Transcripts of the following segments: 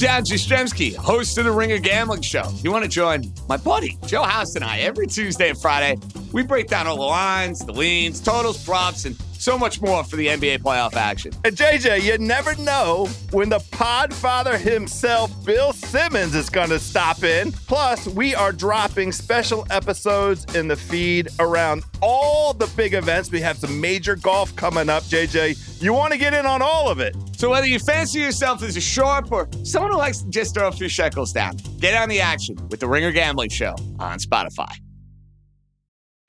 Dan Jastrzemski, host of the Ringer Gambling Show. You want to join my buddy Joe House and I every Tuesday and Friday? We break down all the lines, the leans, totals, props, and so much more for the NBA playoff action. And JJ, you never know when the podfather himself, Bill Simmons, is going to stop in. Plus, we are dropping special episodes in the feed around all the big events. We have some major golf coming up, JJ. You want to get in on all of it. So whether you fancy yourself as a sharp or someone who likes to just throw a few shekels down, get on the action with the Ringer Gambling Show on Spotify.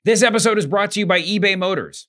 This episode is brought to you by eBay Motors.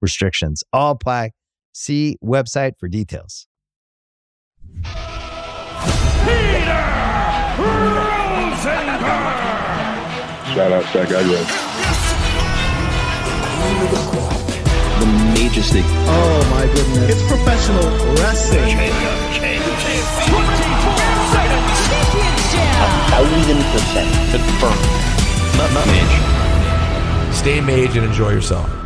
restrictions all apply. See website for details. Shout out Stack Agro. The majesty. Oh my goodness. It's professional wrestling. A thousand percent confirmed. Not, not mage. Stay mage and enjoy yourself.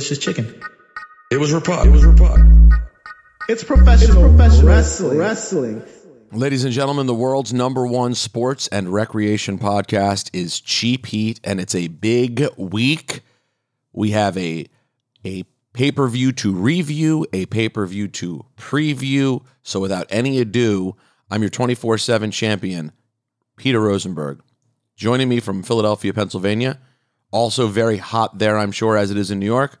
Delicious chicken. It was Rapod. It was Rapod. It's professional, professional wrestling. wrestling. Ladies and gentlemen, the world's number one sports and recreation podcast is Cheap Heat, and it's a big week. We have a a pay per view to review, a pay per view to preview. So, without any ado, I'm your 24 7 champion, Peter Rosenberg. Joining me from Philadelphia, Pennsylvania, also very hot there, I'm sure, as it is in New York,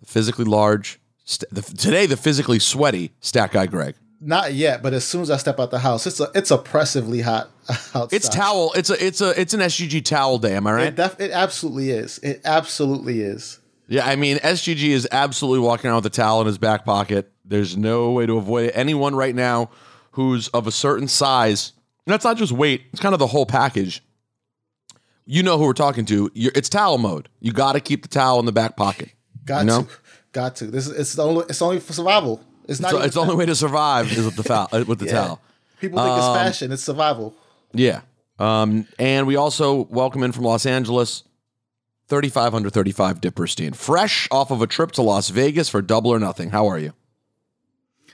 the physically large, st- the, today the physically sweaty Stat Guy Greg. Not yet, but as soon as I step out the house, it's a, it's oppressively hot outside. It's towel. It's a it's a it's an SGG towel day. Am I right? It, def- it absolutely is. It absolutely is. Yeah, I mean SGG is absolutely walking around with a towel in his back pocket. There's no way to avoid it. Anyone right now who's of a certain size, and that's not just weight; it's kind of the whole package. You know who we're talking to. You're, it's towel mode. You got to keep the towel in the back pocket. Got You know? to, got to. This is it's the only it's only for survival. It's not. So even- it's the only way to survive is with the foul, uh, with the Yeah. towel. People think it's fashion. It's survival. Yeah. Um, and we also welcome in from Los Angeles, 35 under 35 Dipperstein, fresh off of a trip to Las Vegas for double or nothing. How are you?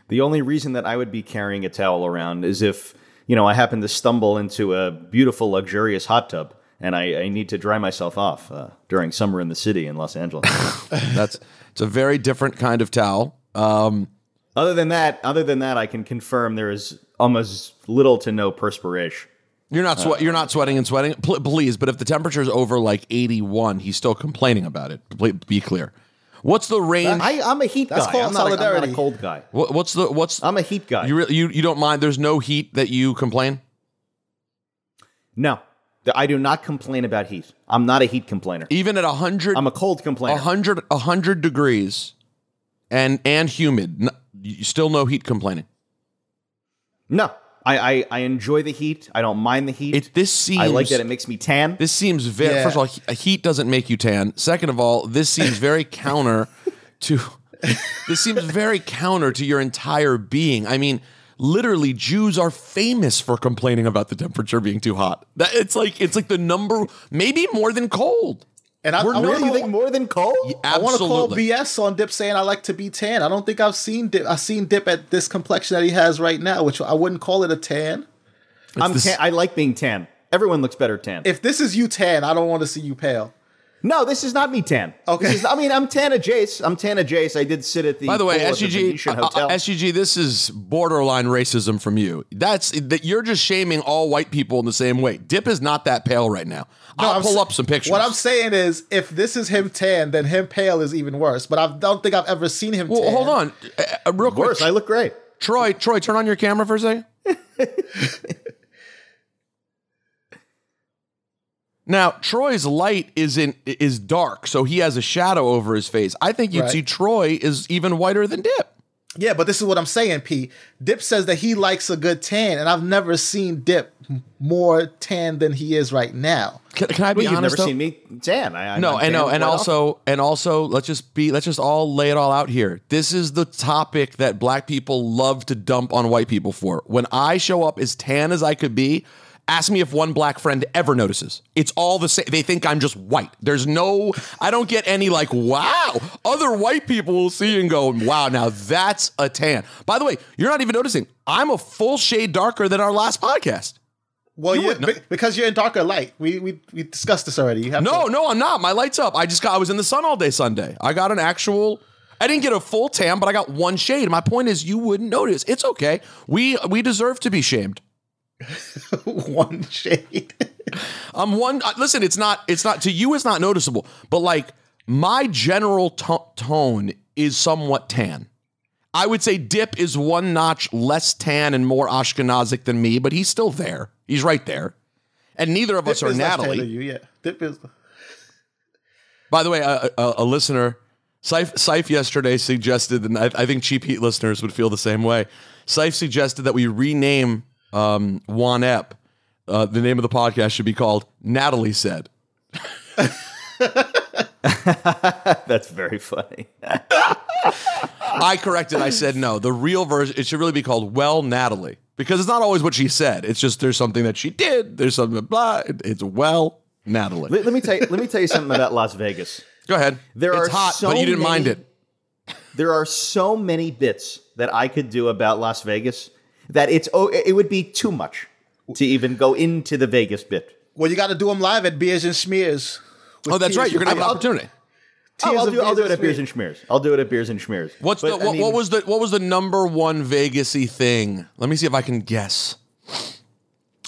The only reason that I would be carrying a towel around is if, you know, I happen to stumble into a beautiful, luxurious hot tub and I, I need to dry myself off uh, during summer in the city in Los Angeles. That's it's a very different kind of towel. Um, other than that, other than that, I can confirm there is almost little to no perspiration. you're not sweat. you're not sweating and sweating. Pl- please, but if the temperature is over like 81, he's still complaining about it. Ple- Be clear. What's the range? I, I'm a heat That's guy. called I'm not, a, I'm not a cold guy. what, what's the what's I'm a heat guy. you, really, you you don't mind? There's no heat that you complain. no, I do not complain about heat. I'm not a heat complainer. Even at 100 I'm a cold complainer. 100 100 degrees and and humid, n- you still no heat complaining. No, I, I I enjoy the heat. I don't mind the heat. It, this seems I like that it makes me tan. This seems very. Yeah. First of all, he- heat doesn't make you tan. Second of all, this seems very counter to. This seems very counter to your entire being. I mean, literally, Jews are famous for complaining about the temperature being too hot. That it's like it's like the number, maybe more than cold. And I, We're I not- really you think more than cold? I want to call BS on Dip saying I like to be tan. I don't think I've seen Dip. I've seen Dip at this complexion that he has right now, which I wouldn't call it a tan. I'm this- tan. I like being tan. Everyone looks better tan. If this is you tan, I don't want to see you pale. No, this is not me tan. Okay. This is- I mean, I'm Tana Jace. I'm Tana Jace. I did sit at the By the way, pool at the uh, Hotel. uh, SGG, this is borderline racism from you. That's that you're just shaming all white people in the same way. Dip is not that pale right now. I'll I'm pull s- up some pictures. What I'm saying is, if this is him tan, then him pale is even worse. But I don't think I've ever seen him well, tan. hold on, uh, uh, real quick. Worse, I look great. Troy, Troy, turn on your camera for a second. now, Troy's light is in is dark, so he has a shadow over his face. I think you'd Right. see Troy is even whiter than Dip. Yeah, but this is what I'm saying, P. Dip says that he likes a good tan, and I've never seen Dip more tan than he is right now. Can, can I be Well, you've honest? never though? seen me tan. I, I'm No, not and no, and quite also, and also, let's just be, let's just all lay it all out here. This is the topic that black people love to dump on white people for. When I show up as tan as I could be, ask me if one black friend ever notices. It's all the same. They think I'm just white. There's no, I don't get any like, wow. Other white people will see and go, wow, now that's a tan. By the way, you're not even noticing. I'm a full shade darker than our last podcast. Well, You wouldn't because you're in darker light. We we we discussed this already. You have No, to, no, I'm not. My light's up. I just got I was in the sun all day Sunday. I got an actual I didn't get a full tan, but I got one shade. My point is you wouldn't notice. It's okay. We we deserve to be shamed. one shade. I'm one uh, listen, it's not it's not to you it's not noticeable, but like my general to- tone is somewhat tan. I would say Dip is one notch less tan and more Ashkenazic than me, but he's still there. He's right there. And neither of us are is less tan Natalie. You, yeah. Dip is. By the way, a, a, a listener, Seif, Seif yesterday suggested, and I, I think Cheap Heat listeners would feel the same way. Seif suggested that we rename um, Juan Ep. Uh, the name of the podcast should be called Natalie Said. That's very funny. I corrected. I said no. The real version, it should really be called Well Natalie because it's not always what she said. It's just there's something that she did. There's something blah. It's Well Natalie. let, let me tell you. Let me tell you something about Las Vegas. Go ahead. There it's are hot, so but you didn't mind it. There are so many bits that I could do about Las Vegas that it's oh, it would be too much to even go into the Vegas bit. Well, you got to do them live at Beers and Schmears. Oh, that's right. You're gonna have an I'll- opportunity. Oh, I'll do, I'll do it at Beers and Schmears. I'll do it at Beers and Schmears. What's But, the I what, mean, what was the what was the number one Vegasy thing? Let me see if I can guess.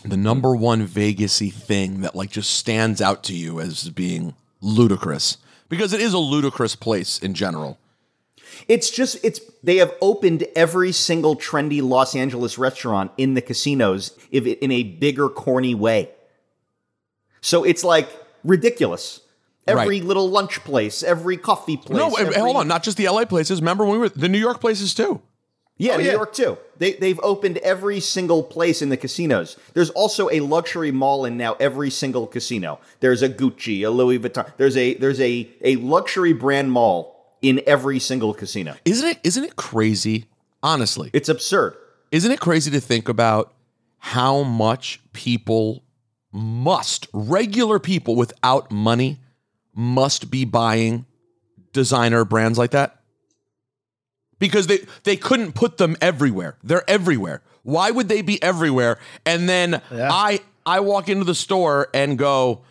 The number one Vegasy thing that like just stands out to you as being ludicrous because it is a ludicrous place in general. It's just it's they have opened every single trendy Los Angeles restaurant in the casinos if in a bigger corny way. So it's like ridiculous. Every Right. little lunch place, every coffee place. no, every, hold on, not just the LA places. Remember when we were the New York places too? Yeah, Oh, New yeah. York too. They they've opened every single place in the casinos. There's also a luxury mall in now every single casino. There's a Gucci, a Louis Vuitton. There's a there's a a luxury brand mall in every single casino. Isn't it? Isn't it crazy? Honestly, It's absurd. Isn't it crazy to think about how much people must, regular people without money, must be buying designer brands like that? Because they, they couldn't put them everywhere. They're everywhere. Why would they be everywhere? And then I I walk into the store and go,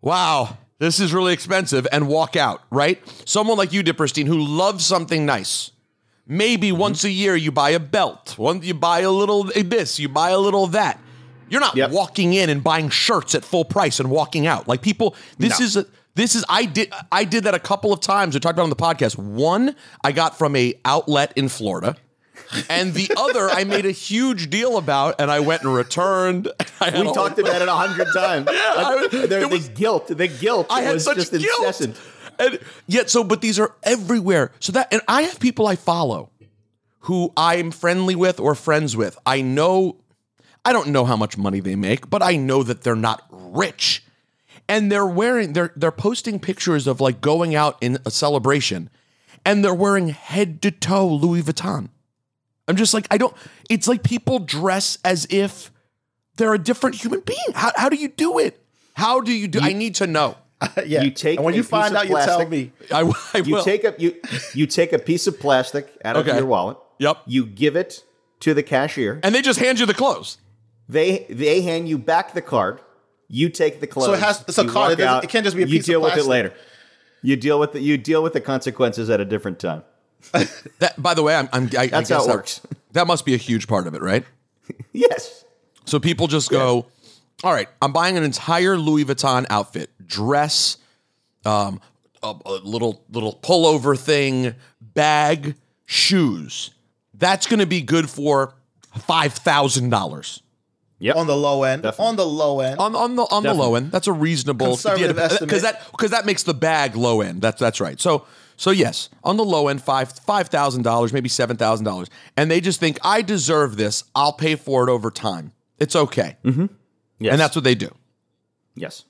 wow, this is really expensive, and walk out, right? Someone like you, Dipperstein, who loves something nice. Maybe Mm-hmm. once a year you buy a belt. One you buy a little this, you buy a little that. You're not Yep. walking in and buying shirts at full price and walking out. Like people, this No. is a, this is I did I did that a couple of times. We talked about it on the podcast. One I got from a outlet in Florida. And the other I made a huge deal about and I went and returned. We talked about it a hundred times. I- the, was- guilt, the guilt I had was such just guilt. incessant. And yet, so, but these are everywhere. So that, and I have people I follow who I'm friendly with or friends with. I know I don't know how much money they make, but I know that they're not rich. And they're wearing they're they're posting pictures of like going out in a celebration and they're wearing head to toe Louis Vuitton. I'm just like I don't it's like people dress as if they're a different human being. How how do you do it? How do you do I need to know. yeah. You take and when a you piece find of out, you tell me. I, I You take a you you take a piece of plastic out of your wallet. Yep. You give it to the cashier. and they just hand you the clothes. They they hand you back the card. You take the clothes. So it has- it's a card. It out, it can't just be a You piece of You deal with it later. You deal with the, you deal with the consequences at a different time. That by the way, I'm, I'm I, I That's guess how it that- works. That must be a huge part of it, right? Yes. So people just go, all right, I'm buying an entire Louis Vuitton outfit, dress, um, a, a little little pullover thing, bag, shoes. That's going to be good for five thousand dollars Yep. On the low end. Definitely. On the low end. on on the on the low end. That's a reasonable Conservative estimate. because that because that makes the bag low end. That's that's right. So so yes, on the low end, five five thousand dollars, maybe seven thousand dollars, and they just think I deserve this. I'll pay for it over time. It's okay, Yes. and that's what they do. yes.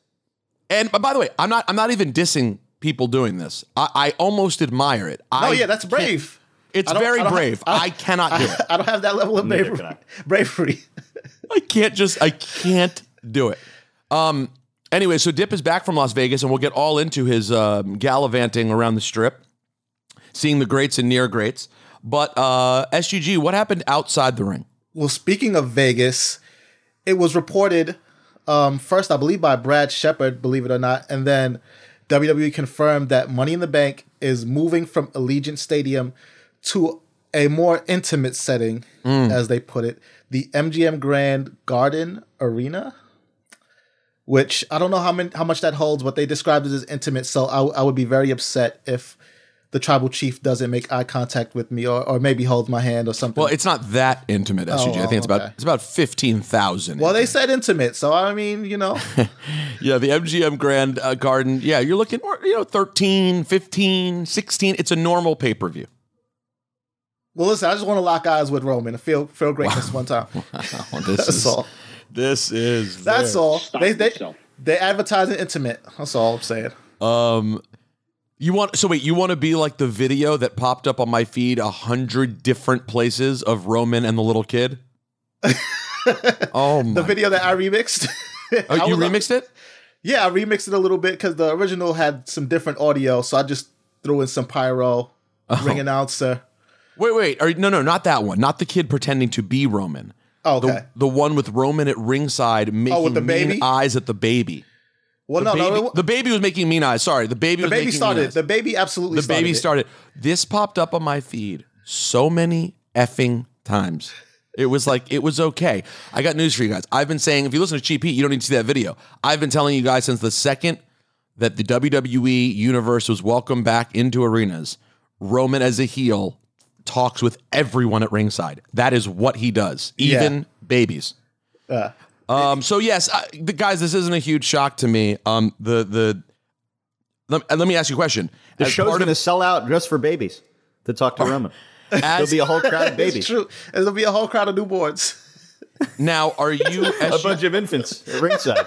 And by the way, I'm not I'm not even dissing people doing this. I, I almost admire it. oh I yeah, that's brave. It's very I don't have- brave. I- I, cannot do it. I don't have that level of Neither bravery. can I. bravery. I can't just I can't do it. Um anyway, so Dip is back from Las Vegas and we'll get all into his um, gallivanting around the strip, seeing the greats and near greats. But uh SGG, what happened outside the ring? Well, speaking of Vegas, it was reported um, first, I believe, by Brad Shepard, believe it or not, and then WWE confirmed that Money in the Bank is moving from Allegiant Stadium to a more intimate setting, as they put it, the MGM Grand Garden Arena. Which I don't know how many, how much that holds, but they described it as intimate. So I, I would be very upset if the tribal chief doesn't make eye contact with me, or, or maybe hold my hand or something. Well, it's not that intimate, SGG. I think it's about okay. it's about fifteen thousand. Well, they said intimate, so I mean, you know, Yeah, the MGM Grand uh, Garden. Yeah, you're looking, you know, 13, 15, 16. It's a normal pay per view. well, listen, I just want to lock eyes with Roman and feel feel great this one time. this That's is, all. This is That's all. Stop They they yourself. they advertise it intimate. That's all I'm saying. Um, you want so wait, you want to be like the video that popped up on my feed a hundred different places of Roman and the little kid. oh my! The video that I remixed. Oh, I you was- remixed it? Yeah, I remixed it a little bit because the original had some different audio, so I just threw in some pyro, Oh. ring announcer. Wait, wait. Are, no, no, not that one. Not the kid pretending to be Roman. Oh, The, okay. the one with Roman at ringside oh, making with the mean eyes at the baby. well, The no, baby, no, the baby was making mean eyes. Sorry, the baby the baby started. The baby absolutely. the baby it. started. This popped up on my feed so many effing times. It was like it was okay. I got news for you guys. I've been saying if you listen to Cheap Heat, you don't need to see that video. I've been telling you guys since the second that the WWE universe was welcomed back into arenas. Roman as a heel talks with everyone at ringside. That is what he does, even Yeah. babies. Uh, Um, so yes, I, the guys, this isn't a huge shock to me. Um, the the let, let me ask you a question. The As show's going to sell out just for babies to talk to Roman. There'll be a whole crowd of babies. it's true. There'll be a whole crowd of newborns. now, are you A SG, bunch of infants at ringside.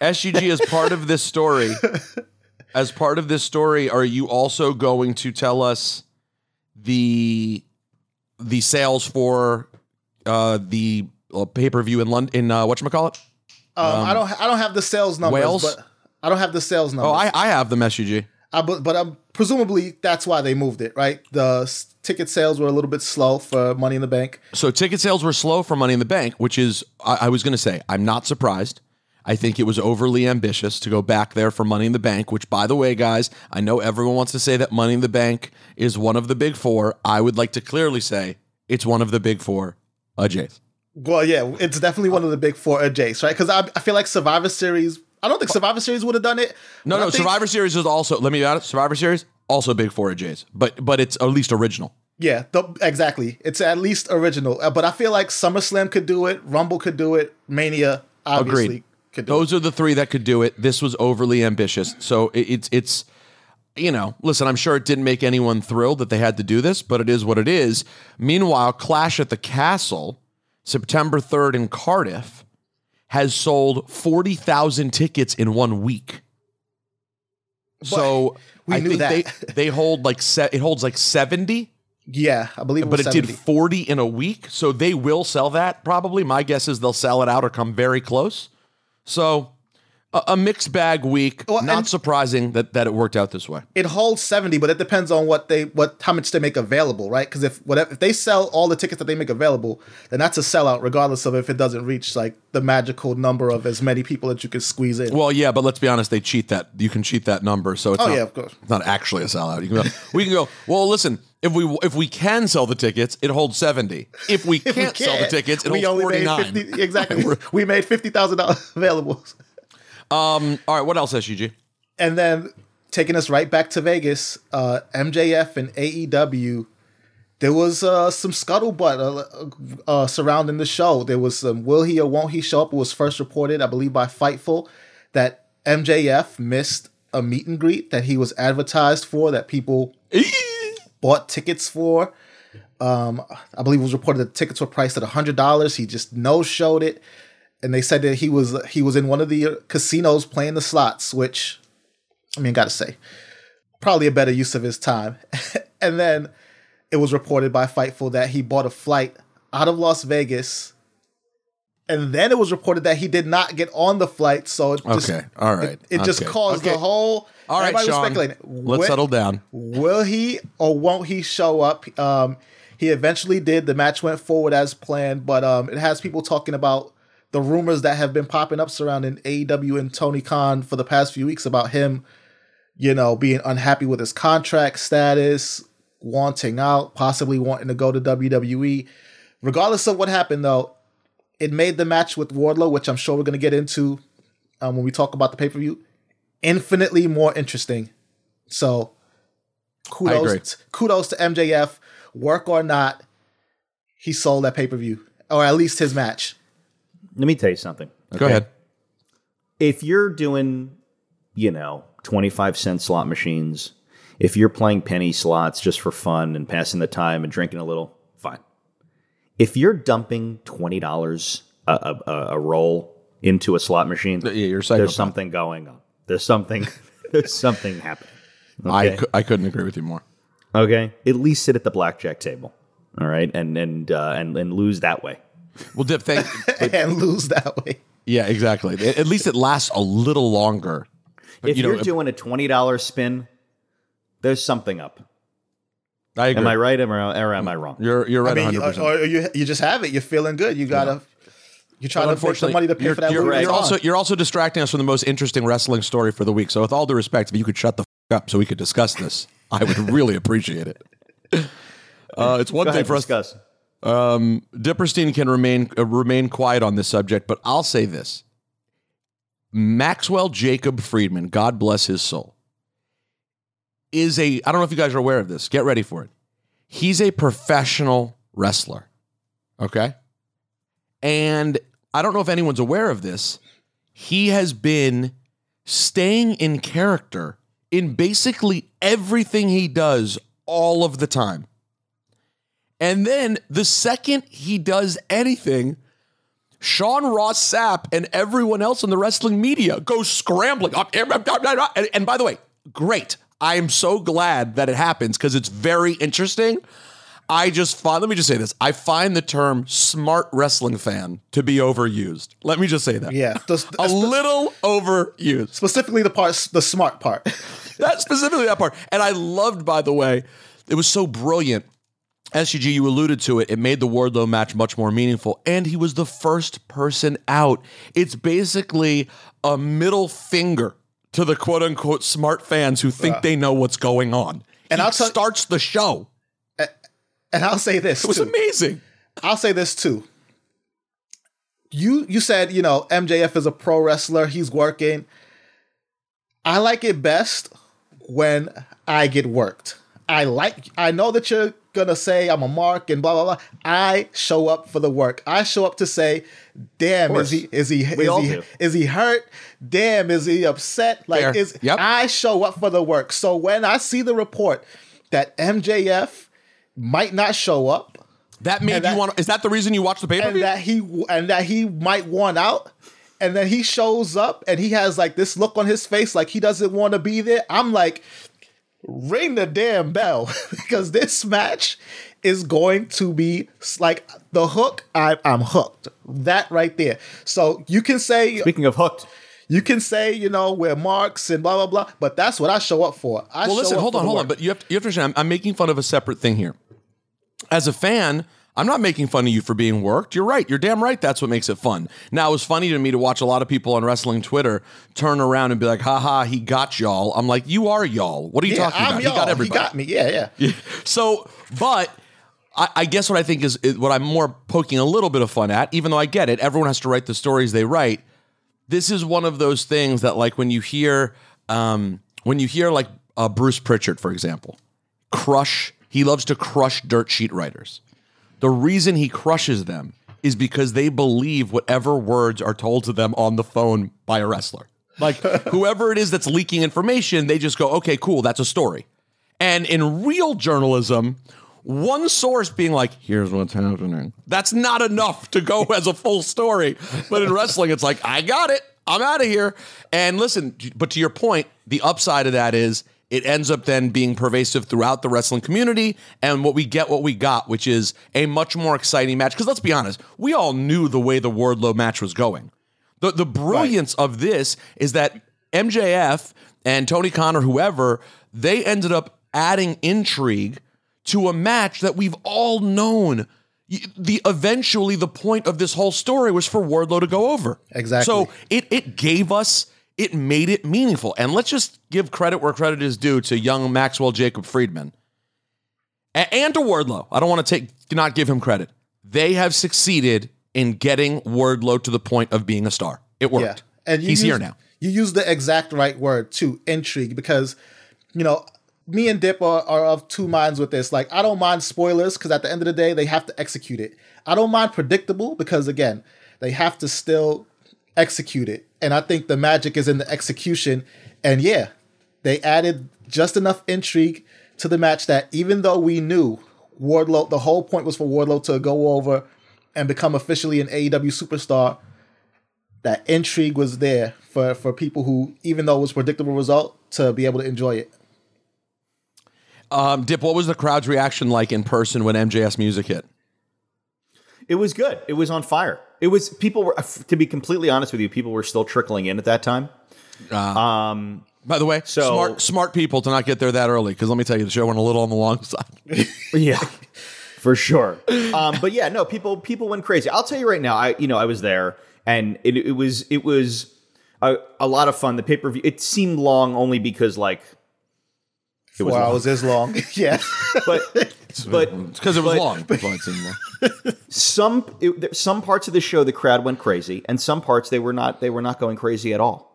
SGG is part of this story? As part of this story, are you also going to tell us the the sales for uh, the uh, pay per view in London in uh, what you call it? Um, I don't. I don't have the sales numbers. Wales? But I don't have the sales numbers. Oh, I, I have them SGG. Uh, but but um, presumably that's why they moved it, right? The s- ticket sales were a little bit slow for Money in the Bank. So ticket sales were slow for Money in the Bank, which is I, I was going to say I'm not surprised. I think it was overly ambitious to go back there for Money in the Bank. Which, by the way, guys, I know everyone wants to say that Money in the Bank is one of the big four. I would like to clearly say it's one of the big four. Jace. Well, yeah, it's definitely one of the big four Jace, right? Because I, I feel like Survivor Series. I don't think Survivor Series would have done it. No, no, think- Survivor Series is also. Let me be honest. Survivor Series also big four at Jays, but but it's at least original. Yeah, the, exactly. It's at least original. Uh, but I feel like SummerSlam could do it. Rumble could do it. Mania obviously Agreed. Could do Those are the three that could do it. This was overly ambitious. So it, it's it's you know, listen, I'm sure it didn't make anyone thrilled that they had to do this, but it is what it is. Meanwhile, Clash at the Castle September 3rd in Cardiff, has sold 40,000 tickets in one week. So we I knew think that. they they hold like se- it holds like 70 Yeah, I believe it but it 70. did 40 in a week. So they will sell that probably. My guess is they'll sell it out or come very close. So a, a mixed bag week. Well, Not surprising that, that it worked out this way. it holds 70 but it depends on what they what how much they make available right because if whatever if they sell all the tickets that they make available then that's a sellout regardless of if it doesn't reach like the magical number of as many people that you can squeeze in Well, yeah, but let's be honest, they cheat that. You can cheat that number, so it's Oh, not, yeah, of course. It's not actually a sellout. You can go, we can go. Well, listen, if we if we can sell the tickets, it holds seventy. If we If we can't sell the tickets, it holds forty nine. 50 exactly we made $50000 available Um. All right. What else, SUG? and then taking us right back to Vegas, uh, MJF and AEW. There was uh, some scuttlebutt uh, uh, surrounding the show. There was some will he or won't he show up? It was first reported, I believe, by Fightful that MJF missed a meet and greet that he was advertised for that people bought tickets for. Um, I believe it was reported that tickets were priced at hundred dollars. He just no showed it, and they said that he was he was in one of the casinos playing the slots, which I mean, gotta say, probably a better use of his time. and then it was reported by Fightful that he bought a flight out of Las Vegas. And then it was reported that he did not get on the flight, so it just Okay, all right, it, it just okay, caused okay. the whole. All right, Sean. speculating. Let's Will- settle down. Will he or won't he show up? Um, he eventually did. The match went forward as planned, but um, it has people talking about the rumors that have been popping up surrounding AEW and Tony Khan for the past few weeks about him, you know, being unhappy with his contract status, wanting out, possibly wanting to go to WWE. Regardless of what happened, though, it made the match with Wardlow, which I'm sure we're going to get into um, when we talk about the pay per view, infinitely more interesting. So, kudos, kudos to MJF. Work or not, he sold that pay per view, or at least his match. Let me tell you something. Go ahead. If you're doing, you know, 25 cent slot machines, if you're playing penny slots just for fun and passing the time and drinking a little, fine. If you're dumping $20 a, a, a- roll into a slot machine, Yeah, you're there's something going on. There's something, there's something happening. I, Okay. cou- I couldn't agree with you more. Okay. At least sit at the blackjack table. All right. And, and, uh, and, and lose that way. Well, Dip, thank. and lose that way. yeah, exactly. At least it lasts a little longer. But, if you you know, are doing a $20 spin, there's something up. I agree. Am I right or, or am I wrong? You're you're right. I mean, 100. or, or you you just have it. You're feeling good. You gotta. You're trying to make some money to pay you're, for that. You're, Louis you're also you're also distracting us from the most interesting wrestling story for the week. So, with all due respect, if you could shut the f- up so we could discuss this, I would really appreciate it. Uh, it's one Go thing ahead, for us. discuss. Um, Dipperstein can remain uh, remain quiet on this subject, but I'll say this: Maxwell Jacob Friedman, God bless his soul, is a. I don't know if you guys are aware of this. Get ready for it. He's a professional wrestler. Okay, and I don't know if anyone's aware of this. He has been staying in character in basically everything he does all of the time. And then the second he does anything, Sean Ross Sapp and everyone else in the wrestling media go scrambling. And, by the way, great. I am so glad that it happens because it's very interesting. I just find, let me just say this. I find the term smart wrestling fan to be overused. Let me just say that. yeah, the, A the- little overused. specifically the part, the smart part. that specifically that part. And I loved, by the way, it was so brilliant. SUG, you alluded to it. It made the Wardlow match much more meaningful, and he was the first person out. It's basically a middle finger to the quote unquote smart fans who think uh. they know what's going on. And he I'll tell- starts the show. and I'll say this It was too. amazing. I'll say this too. You you said you know MJF is a pro wrestler. He's working. I like it best when I get worked. I like. I know that you're gonna say I'm a mark and blah blah blah. I show up for the work. I show up to say, "Damn, is he is he We is he do. is he hurt? Damn, is he upset? Like Fair. is Yep. I show up for the work. So when I see the report that MJF might not show up, That made you want. Is that the reason you watch the pay per view? that he and that he might want out and then he shows up and he has like this look on his face like he doesn't want to be there i'm like ring the damn bell because this match is going to be like the hook I, i'm hooked that right there so you can say Speaking of hooked, you can say you know we're marks and blah blah blah but that's what i show up for I well, show listen, up hold on, the hold on. But you have to, you have to understand. I'm, I'm making fun of a separate thing here. As a fan, I'm not making fun of you for being worked. You're right. You're damn right. That's what makes it fun. Now, it was funny to me to watch a lot of people on wrestling Twitter turn around and be like, "Haha, he got y'all." I'm like, "You are y'all. What are you yeah, talking I'm about? y'all. He got everybody. he got me yeah yeah So, but I, I guess what I think is, is what I'm more poking a little bit of fun at, even though I get it, everyone has to write the stories they write. This is one of those things that, like, when you hear, um, when you hear like uh, Bruce Pritchard, for example, crush. He loves to crush dirt sheet writers. The reason he crushes them is because they believe whatever words are told to them on the phone by a wrestler. Like whoever it is that's leaking information, they just go, okay, cool, that's a story. And in real journalism, one source being like, here's what's happening, that's not enough to go as a full story. But in wrestling, it's like, I got it, I'm out of here. And listen, but to your point, the upside of that is it ends up then being pervasive throughout the wrestling community. And what we get, what we got, which is a much more exciting match. Because let's be honest, we all knew the way the Wardlow match was going. The the brilliance of this is that MJF and Tony Khan or whoever, they ended up adding intrigue to a match that we've all known. The eventually the point of this whole story was for Wardlow to go over. Exactly. So it it gave us it made it meaningful. And let's just give credit where credit is due to young Maxwell Jacob Friedman and to Wardlow. I don't want to take not give him credit. They have succeeded in getting Wardlow to the point of being a star. It worked. And you He's here now. You use the exact right word too, intrigue, because you know me and Dip are, are of two minds with this. Like I don't mind spoilers because at the end of the day they have to execute it. I don't mind predictable because again they have to still execute it, and I think the magic is in the execution. And yeah, they added just enough intrigue to the match that even though we knew Wardlow, the whole point was for Wardlow to go over and become officially an AEW superstar that intrigue was there for for people who, even though it was predictable result, to be able to enjoy it. Um, Dip, what was the crowd's reaction like in person when MJF's music hit? it was good. It was on fire. It was people were to be completely honest with you, people were still trickling in at that time. Um, By the way, So- smart smart people to not get there that early because let me tell you, the show went a little on the long side. yeah for sure um, but yeah no people people went crazy i'll tell you right now i you know i was there and it, it was it was a, a lot of fun the pay-per-view it seemed long only because like it was Four long. hours is long. yeah. but but because it was but- long. That's why long. some it, there- some parts of the show the crowd went crazy and some parts they were not they were not going crazy at all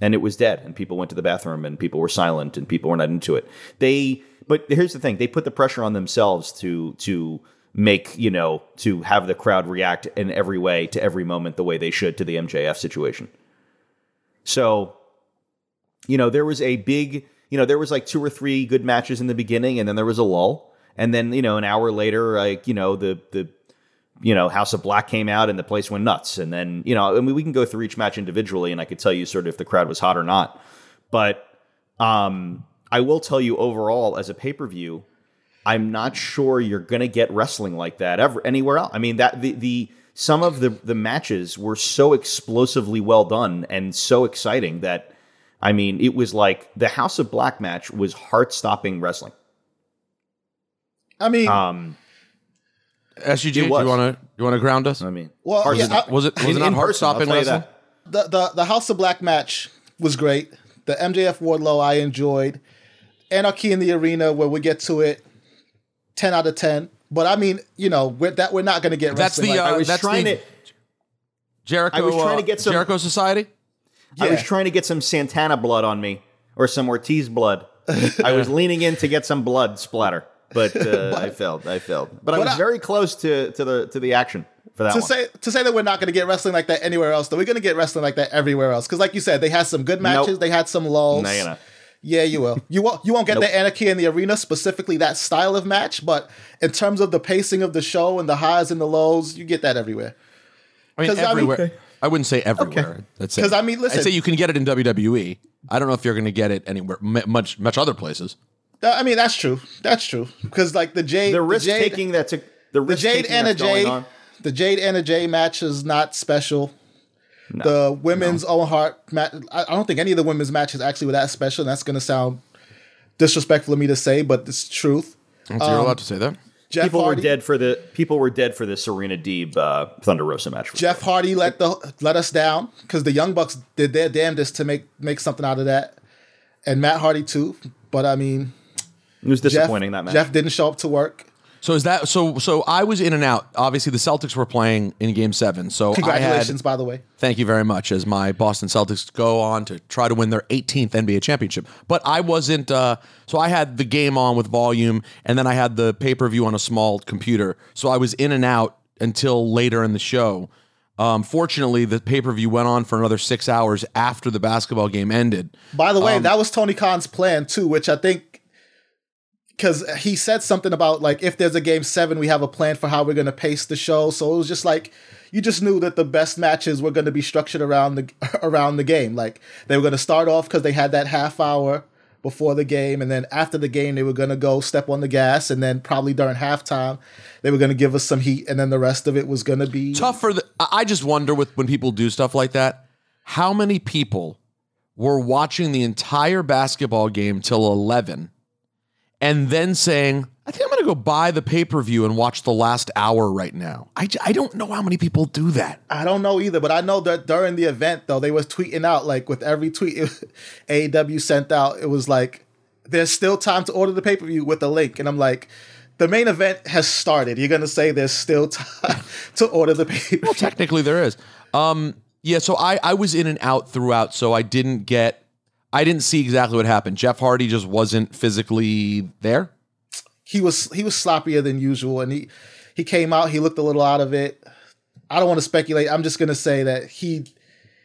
and it was dead and people went to the bathroom and people were silent and people were not into it they but here's the thing they put the pressure on themselves to to make you know to have the crowd react in every way to every moment the way they should to the MJF situation so you know there was a big you know there was like two or three good matches in the beginning and then there was a lull. And then you know an hour later like you know the the you know House of Black came out and the place went nuts. And then you know I mean we can go through each match individually and I could tell you sort of if the crowd was hot or not. But um I will tell you overall as a pay-per-view I'm not sure you're going to get wrestling like that ever anywhere else I mean that the the some of the the matches were so explosively well done and so exciting that I mean, it was like the House of Black match was heart-stopping wrestling. I mean, Um, SUG, do you want to you want to ground us? I mean, well, heart- yeah, was, it, I- was it was in- it not heart stopping tell wrestling? that. the, the the House of Black match was great. The MJF Wardlow I enjoyed. Anarchy in the Arena where we get to it, ten out of ten. But I mean, you know, we're, that we're not going to get That's wrestling the like- uh, I was that's trying the to Jericho. I was trying to uh, get some- Jericho Society. I was trying to get some Santana blood on me or some Ortiz blood. I was leaning in to get some blood splatter, but uh, I failed. I failed. But, I was I- very close to, to the to the action for that to one. say to say that we're not going to get wrestling like that anywhere else, though we're going to get wrestling like that everywhere else. Because, like you said, they had some good matches, Nope. they had some lulls. no, you know. Yeah, you will. You won't. You won't get the anarchy in the arena specifically that style of match, but in terms of the pacing of the show and the highs and the lows, you get that everywhere. I mean, 'Cause, I mean- everywhere. I wouldn't say everywhere. That's it. 'Cause, I mean, listen- I'd say you can get it in WWE. I don't know if you're going to get it anywhere, m- much, much other places. Uh, I mean, that's true. That's true. Because like the Jade, The risk Jade, taking that's a the the Jade and Anna Jay, on. the Jade and Anna Jay match is not special. the women's Owen Hart match, I I don't think any of the women's matches actually were that special. And that's going to sound disrespectful of me to say, but it's truth. So you're um, allowed to say that. Jeff People Hardy, were dead for the people were dead for the Serena Deeb uh, Thunder Rosa match. Jeff Hardy let the let us down because the Young Bucks did their damnedest to make make something out of that, and Matt Hardy too. But I mean, it was Jeff, disappointing that match. Jeff didn't show up to work. So is that so? So I was in and out. Obviously, the Celtics were playing in Game Seven. So Congratulations, I by the way. thank you very much. As my Boston Celtics go on to try to win their 18th NBA championship, but I wasn't. Uh, so I had the game on with volume, and then I had the pay per view on a small computer. So I was in and out until later in the show. Um, fortunately, the pay per view went on for another six hours after the basketball game ended. By the way, Um, that was Tony Khan's plan too, which I think because he said something about like if there's a game seven, we have a plan for how we're to pace the show. So it was just like you just knew that the best matches were to be structured around the around the game. Like they were to start off because they had that half hour before the game, and then after the game they were to go step on the gas, and then probably during halftime they were to give us some heat, and then the rest of it was to be tough for the. I I just wonder with when people do stuff like that, how many people were watching the entire basketball game till eleven, and then saying, "I think I'm going to go buy the pay per view and watch the last hour right now." I, I don't know how many people do that. I don't know either, but I know that during the event though, they was tweeting out like with every tweet AEW sent out, it was like there's still time to order the pay per view with the link, and I'm like. The main event has started. You're gonna say there's still time to order the pay per Well, technically there is. Um, yeah, so I I was in and out throughout, so I didn't get. I didn't see exactly what happened. Jeff Hardy just wasn't physically there. he was he was sloppier than usual, and he he came out. He looked a little out of it. I don't want to speculate. I'm just gonna say that he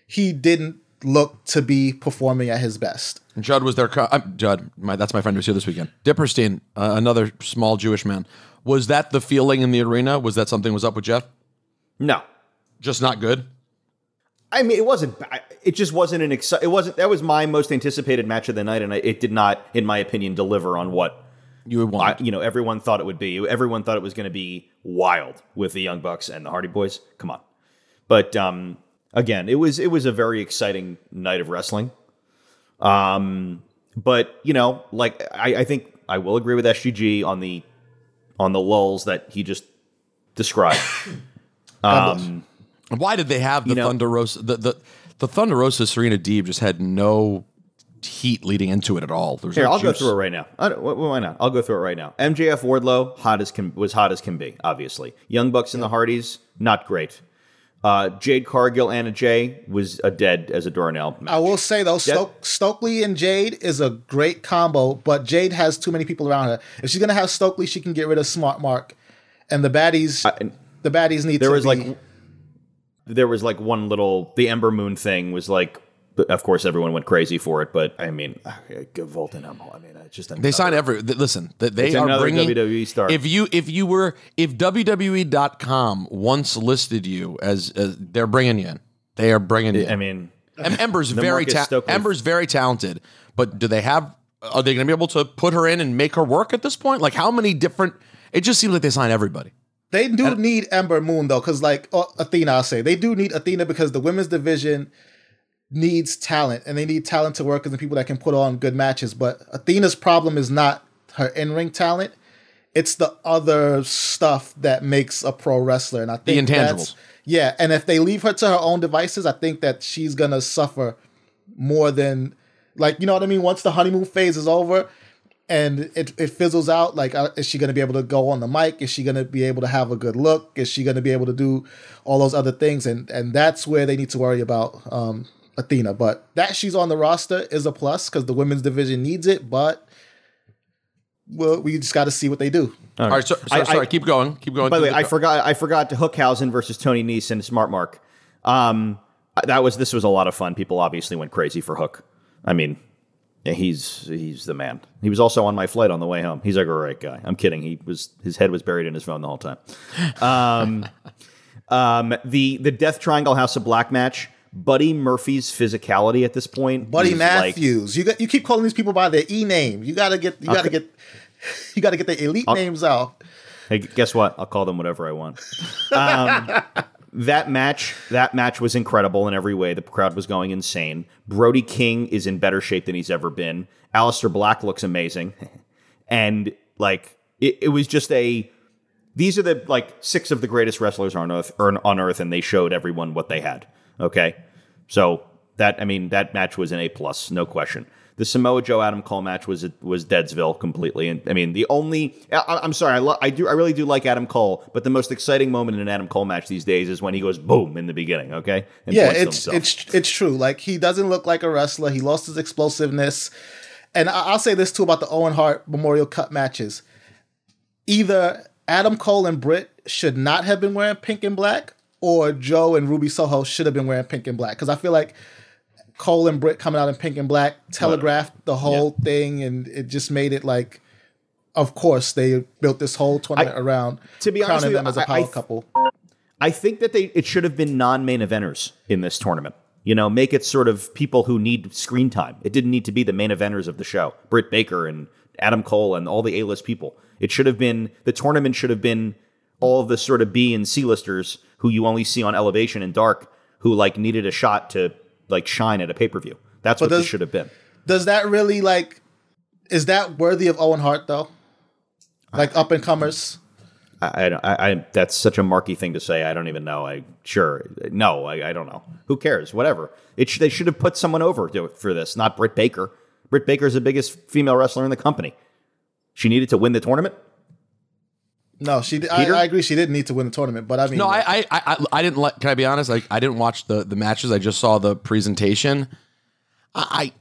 he didn't look to be performing at his best. Judd was there. co- Uh, Judd, my, that's my friend who's here this weekend. Dipperstein, uh, another small Jewish man. Was that the feeling in the arena? Was that something was up with Jeff? no, Just not good. I mean it wasn't. It just wasn't an exci- It wasn't. That was my most anticipated match of the night, and I, it did not, in my opinion, deliver on what You would I, want. you know everyone thought it would be. Everyone thought it was going to be wild with the Young Bucks and the Hardy Boys. Come on, but um, again, it was it was a very exciting night of wrestling. Um, but you know, like I, I think I will agree with SGG on the on the lulls that he just described. um, Why did they have the You know- Thunder Rosa? The, the the Thunder Rosa Serena Deeb just had no heat leading into it at all. There was Here, no I'll go through it right now. I don't- why not? I'll go through it right now. MJF Wardlow, hot as can was hot as can be. Obviously, Young Bucks and the Hardys, not great. Uh, Jade Cargill, Anna Jay was a dead as a doornail. I will say though, Yeah. Stoke, Stokely and Jade is a great combo, but Jade has too many people around her. If she's gonna have Stokely, she can get rid of Smart Mark, and the baddies, and the baddies need there to was be, like there was like one little the Ember Moon thing was like. Of course, everyone went crazy for it, but I mean, Volt and Emma. I mean, it's just They sign every. Listen, th- they It's are another bringing WWE star. If you if you were if WWE.com once listed you as, as they're bringing you in, they are bringing you. I in. mean, Em- Ember's very ta- Stokely- Ember's very talented, but do they have? Are they going to be able to put her in and make her work at this point? Like how many different? It just seems like they sign everybody. They do need Ember Moon though, because like uh, Athena, I'll say they do need Athena because the women's division needs talent, and they need talented workers and people that can put on good matches. But Athena's problem is not her in ring talent; it's the other stuff that makes a pro wrestler. And I think The intangibles. that's- Yeah, and if they leave her to her own devices, I think that she's gonna suffer more than like you know what I mean. Once the honeymoon phase is over, and it, it fizzles out like uh, is she going to be able to go on the mic is she going to be able to have a good look is she going to be able to do all those other things and and that's where they need to worry about um athena but that she's on the roster is a plus because the women's division needs it but well we just got to see what they do All right, so, so- I- sorry, I- keep going, keep going. By the way, Keep I going. forgot I forgot to Hookhausen versus Tony Nese and Smart Mark. Um, that was this was a lot of fun. People obviously went crazy for Hook. I mean, Yeah, he's he's the man. He was also on my flight on the way home. He's a great guy. I'm kidding. He was his head was buried in his phone the whole time. Um, um, the the Death Triangle House of Black match. Buddy Murphy's physicality at this point. Buddy is like- Matthews. you got you keep calling these people by their e name. You gotta get you gotta Okay. get you gotta get the elite names out. Hey, guess what? I'll call them whatever I want. Um, that match, that match was incredible in every way. The crowd was going insane. Brody King is in better shape than he's ever been. Aleister Black looks amazing, and like it, it was just a. These are the like six of the greatest wrestlers on earth, on on earth, and they showed everyone what they had. Okay, so that I mean that match was an A plus, no question. The Samoa Joe Adam Cole match was was Deadsville completely, and I mean the only I, I'm sorry, I, lo- I do I really do like Adam Cole, but the most exciting moment in an Adam Cole match these days is when he goes boom in the beginning. Okay, and yeah, it's it's it's true. Like he doesn't look like a wrestler. He lost his explosiveness. And I- I'll say this too about the Owen Hart Memorial Cup matches. Either Adam Cole and Britt should not have been wearing pink and black, or Joe and Ruby Soho should have been wearing pink and black. Because I feel like Cole and Britt coming out in pink and black telegraphed the whole thing, and it just made it like, of course, they built this whole tournament around to be honest crowning with you, them as a power I th- couple. I think that they it should have been non-main eventers in this tournament. You know, make it sort of people who need screen time. It didn't need to be the main eventers of the show. Britt Baker and Adam Cole and all the A-list people. It should have been the tournament should have been all of the sort of B and C listers who you only see on Elevation and Dark who like needed a shot to like shine at a pay-per-view. That's But what this should have been. Does that really like? Is that worthy of Owen Hart though? Like up and comers. I, I, I that's such a marky thing to say. I don't even know. I sure no. I, I don't know. Who cares? Whatever. It sh- they should have put someone over to, for this, not Britt Baker. Britt Baker is the biggest female wrestler in the company. She needed to win the tournament. No, she. did- I, I agree. She didn't need to win the tournament, but I mean, No, I, I, I, I didn't like. Can I be honest? Like, I didn't watch the the matches. I just saw the presentation. I,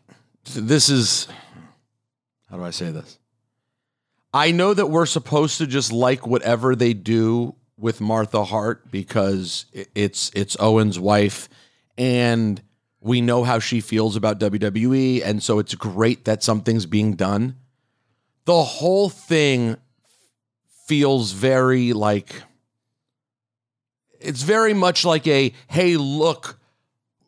I this is how do I say this? I know that we're supposed to just like whatever they do with Martha Hart because it's it's Owen's wife, and we know how she feels about WWE, and so it's great that something's being done. The whole thing feels very like it's very much like a hey look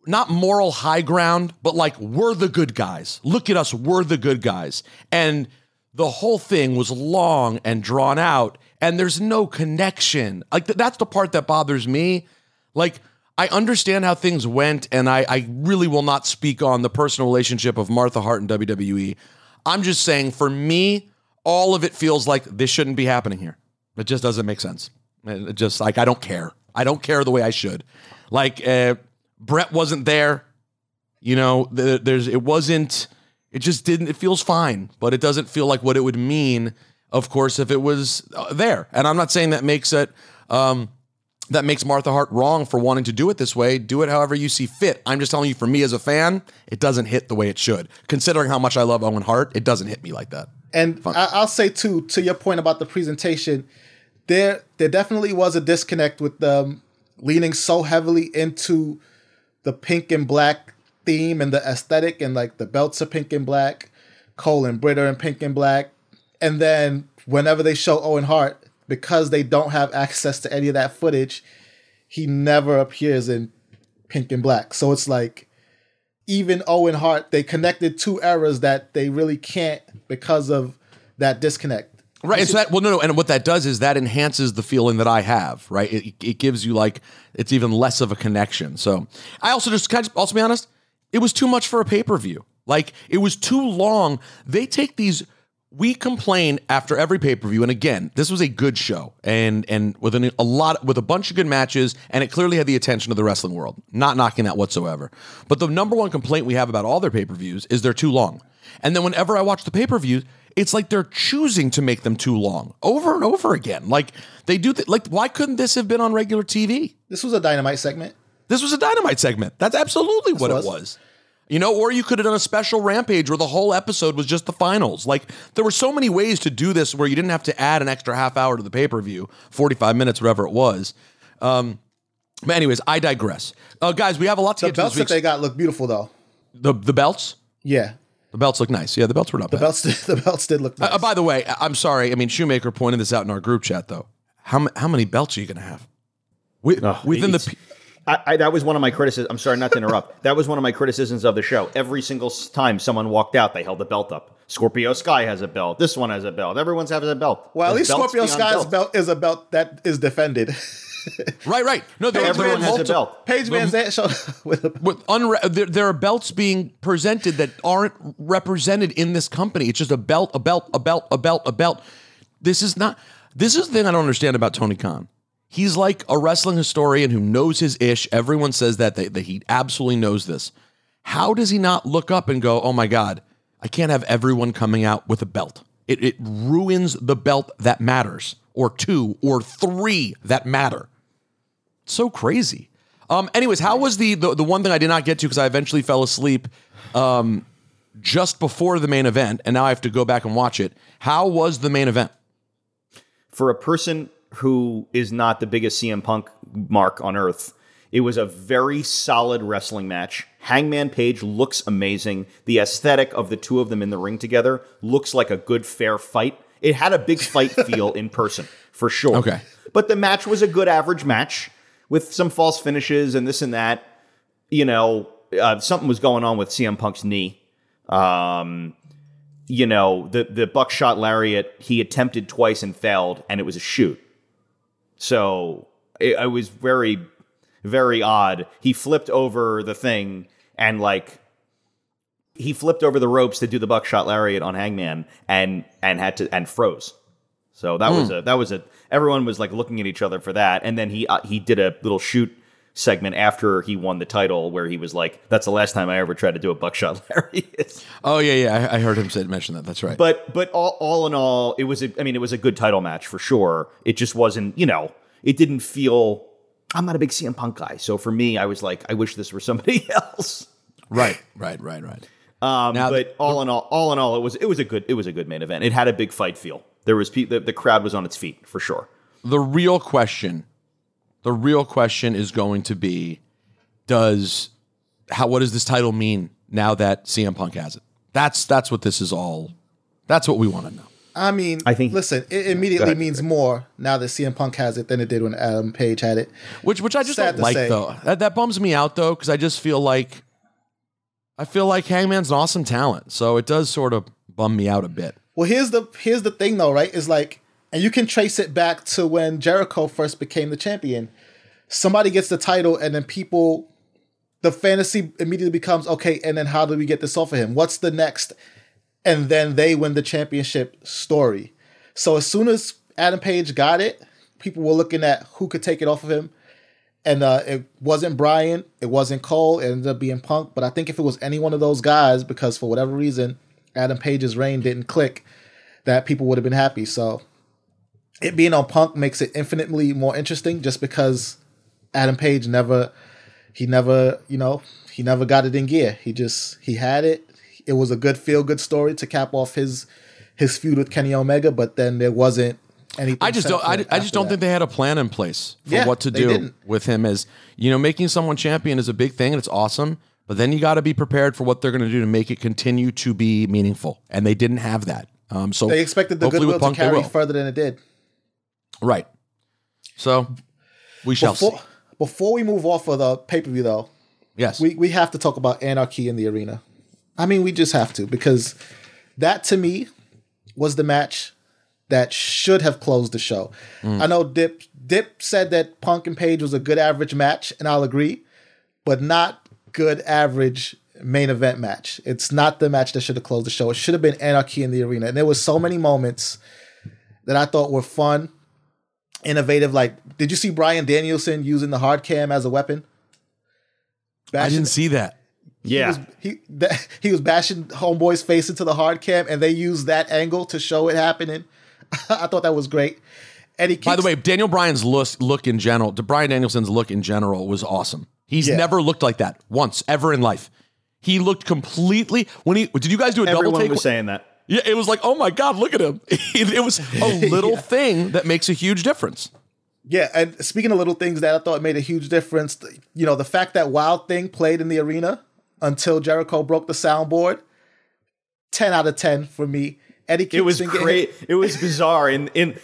not moral high ground but like we're the good guys. Look at us we're the good guys. And the whole thing was long and drawn out and there's no connection. Like th- that's the part that bothers me. Like i understand how things went and I, I really will not speak on the personal relationship of martha hart and wwe i'm just saying for me all of it feels like this shouldn't be happening here it just doesn't make sense it just like i don't care i don't care the way i should like uh, Bret wasn't there you know th- there's it wasn't it just didn't it feels fine but it doesn't feel like what it would mean of course if it was uh, there and i'm not saying that makes it um that makes Martha Hart wrong for wanting to do it this way. Do it however you see fit. I'm just telling you, for me as a fan, it doesn't hit the way it should. Considering how much I love Owen Hart, it doesn't hit me like that. And I, I'll say too to your point about the presentation, there there definitely was a disconnect with them leaning so heavily into the pink and black theme and the aesthetic and like the belts are pink and black, Cole and Britt are in pink and black, and then whenever they show Owen Hart, because they don't have access to any of that footage, he never appears in pink and black. So it's like even Owen Hart, they connected two eras that they really can't because of that disconnect. Right. And so that, well, no, no. And what that does is that enhances the feeling that I have, right? It, it gives you like, it's even less of a connection. So I also just, I just also be honest? It was too much for a pay per view. Like, it was too long. They take these, we complain after every pay per view. And again, this was a good show and, and with an, a lot, with a bunch of good matches. And it clearly had the attention of the wrestling world. Not knocking that whatsoever. But the number one complaint we have about all their pay per views is they're too long. And then whenever I watch the pay per views, it's like they're choosing to make them too long over and over again. Like they do, th- like why couldn't this have been on regular TV? This was a dynamite segment. This was a dynamite segment. That's absolutely what was. it was. You know, or you could have done a special rampage where the whole episode was just the finals. Like there were so many ways to do this where you didn't have to add an extra half hour to the pay per view, forty five minutes, whatever it was. Um, but anyways, I digress. Uh, guys, we have a lot to The get to belts this that they got look beautiful though. The the belts. Yeah. The belts look nice. Yeah, the belts were not The bad. belts, the belts did look nice. Uh, by the way, I- I'm sorry. I mean, Shoemaker pointed this out in our group chat, though. How m- how many belts are you going to have? Wi- Oh, within the it's- p- I, I, that was one of my criticisms. I'm sorry not to interrupt. that was one of my criticisms of the show. Every single s- time someone walked out, they held the belt up. Scorpio Sky has a belt. This one has a belt. Everyone's having a belt. well, at There's least belts Scorpio beyond Sky's belts. belt is a belt that is defended. right, right. No, there, there Everyone are has a multi- belt. Paige VanZant showed with a with unre- there, there are belts being presented that aren't represented in this company. It's just a belt, a belt, a belt, a belt, a belt. This is not. This is the thing I don't understand about Tony Khan. He's like a wrestling historian who knows his ish. Everyone says that, that that he absolutely knows this. How does he not look up and go, "Oh my God, I can't have everyone coming out with a belt. It, it ruins the belt that matters, or two, or three that matter." So crazy. Um, anyways, how was the, the the one thing I did not get to because I eventually fell asleep um, just before the main event, and now I have to go back and watch it. How was the main event? for a person who is not the biggest CM Punk mark on earth, it was a very solid wrestling match. Hangman Page looks amazing. The aesthetic of the two of them in the ring together looks like a good, fair fight. It had a big fight feel in person, for sure. Okay. But the match was a good average match with some false finishes and this and that. You know, uh, something was going on with CM Punk's knee. Um, you know, the the buckshot lariat he attempted twice and failed, and it was a shoot. So it, it was very, very odd. He flipped over the thing and like he flipped over the ropes to do the buckshot lariat on Hangman and and had to and froze. So that was a that was a everyone was like looking at each other for that, and then he uh, he did a little shoot segment after he won the title where he was like, "That's the last time I ever tried to do a buckshot Larry." Oh yeah, yeah, I, I heard him say mention that. That's right. But but all, all in all, it was a, I mean it was a good title match for sure. It just wasn't you know it didn't feel. I'm not a big CM Punk guy, so for me, I was like, I wish this were somebody else. right, right, right, right. Um, Now- but all in all, all in all, it was it was a good it was a good main event. It had a big fight feel. There was pe- the, the crowd was on its feet for sure. The real question, the real question is going to be, does how what does this title mean now that CM Punk has it? That's that's what this is all. That's what we want to know. I mean, I think- listen, it immediately means more now that CM Punk has it than it did when um, Adam Page had it. Which which I just Sad don't like say. though. That, that bums me out though because I just feel like I feel like Hangman's an awesome talent, so it does sort of bum me out a bit. Well, here's the here's the thing though, right? Is like, and you can trace it back to when Jericho first became the champion. Somebody gets the title, and then people, the fantasy immediately becomes okay. And then how do we get this off of him? What's the next? And then they win the championship story. So as soon as Adam Page got it, people were looking at who could take it off of him. And uh, it wasn't Bryan, it wasn't Cole, it ended up being Punk. But I think if it was any one of those guys, because for whatever reason, Adam Page's reign didn't click, that people would have been happy. So it being on Punk makes it infinitely more interesting just because Adam Page never he never, you know, he never got it in gear. He just he had it. It was a good feel good story to cap off his his feud with Kenny Omega, but then there wasn't anything. I just don't I, I just don't that. think they had a plan in place for Yeah, what to do didn't. with him. As you know, making someone champion is a big thing and it's awesome. But then you got to be prepared for what they're going to do to make it continue to be meaningful, and they didn't have that. Um, so they expected the goodwill with to carry further than it did. Right. So we shall Before, see. before we move off of the pay per view, though, Yes. we we have to talk about anarchy in the arena. I mean, we just have to because that to me was the match that should have closed the show. I know Dip Dip said that Punk and Page was a good average match, and I'll agree, but not good average main event match. It's not the match that should have closed the show. It should have been anarchy in the arena, and there was so many moments that I thought were fun, innovative. Like, did you see Bryan Danielson using the hard cam as a weapon? I didn't see that. Yeah, he was, he, that, he was bashing homeboy's face into the hard cam, and they used that angle to show it happening. I thought that was great. And he keeps, By the way, Daniel Bryan's look, look in general, Bryan Danielson's look in general was awesome. He's Yeah. never looked like that once ever in life. He looked completely when he did you guys do a double everyone take? was saying that. Yeah, it was like, oh my God, look at him. it was a little thing that makes a huge difference. yeah. And speaking of little things that I thought made a huge difference, you know, the fact that Wild Thing played in the arena until Jericho broke the soundboard, ten out of ten for me. Eddie It was great. It was bizarre. And in,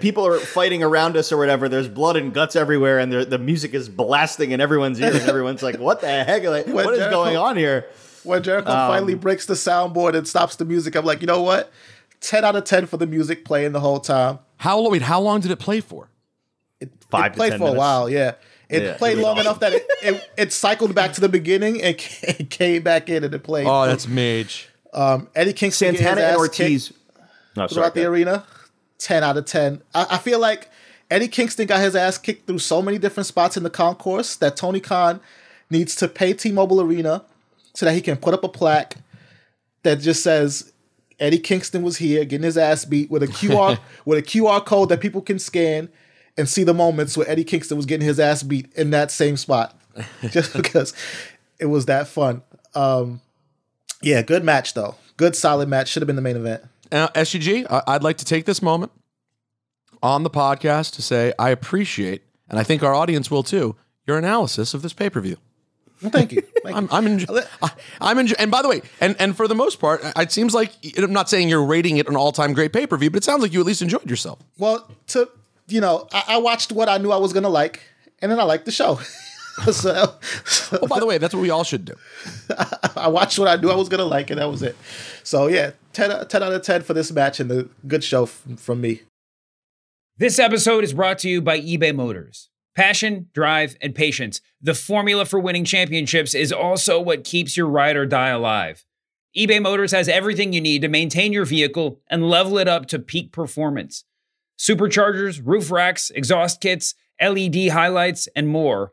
people are fighting around us or whatever. There's blood and guts everywhere, and the, the music is blasting in everyone's ears. And everyone's like, "What the heck? Like, When what is Jericho- going on here?" When Jericho Um, finally breaks the soundboard and stops the music, I'm like, you know what? Ten out of ten for the music playing the whole time. How long? Wait, how long did it play for? Five it to played 10 for a while, yeah. It Yeah, played it long awesome. enough that it, it, it cycled back to the beginning and ca- came back in and it played. Oh, that's Mage. Um, Eddie Kingston Santana and ass Ortiz. kicked No, throughout the arena. Ten out of ten. I, I feel like Eddie Kingston got his ass kicked through so many different spots in the concourse that Tony Khan needs to pay T-Mobile Arena so that he can put up a plaque that just says Eddie Kingston was here getting his ass beat with a QR with a QR code that people can scan and see the moments where Eddie Kingston was getting his ass beat in that same spot. Just because it was that fun. Um yeah, good match though. Good solid match. Should have been the main event. Uh, SUG, I- I'd like to take this moment on the podcast to say I appreciate, and I think our audience will too, your analysis of this pay per view. Well, thank you. Thank I'm. I'm, I- I'm enjoying. And by the way, and, and for the most part, it seems like I'm not saying you're rating it an all time great pay per view, but it sounds like you at least enjoyed yourself. Well, to you know, I, I watched what I knew I was gonna like, and then I liked the show. so, so Oh, by the way, that's what we all should do. I watched what I knew I was gonna like, and that was it. So yeah, 10, out- 10 out of ten for this match and the good show f- from me. This episode is brought to you by eBay Motors. Passion, drive, and patience. The formula for winning championships is also what keeps your ride or die alive. eBay Motors has everything you need to maintain your vehicle and level it up to peak performance. Superchargers, roof racks, exhaust kits, LED highlights, and more.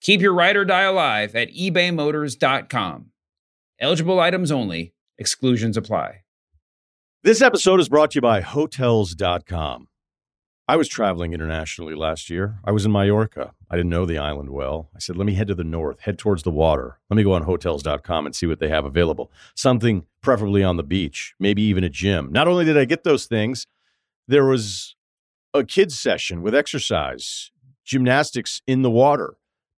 Keep your ride or die alive at ebaymotors.com. Eligible items only, exclusions apply. This episode is brought to you by Hotels.com. I was traveling internationally last year. I was in Mallorca. I didn't know the island well. I said, let me head to the north, head towards the water. Let me go on Hotels.com and see what they have available. Something preferably on the beach, maybe even a gym. Not only did I get those things, there was a kids' session with exercise, gymnastics in the water,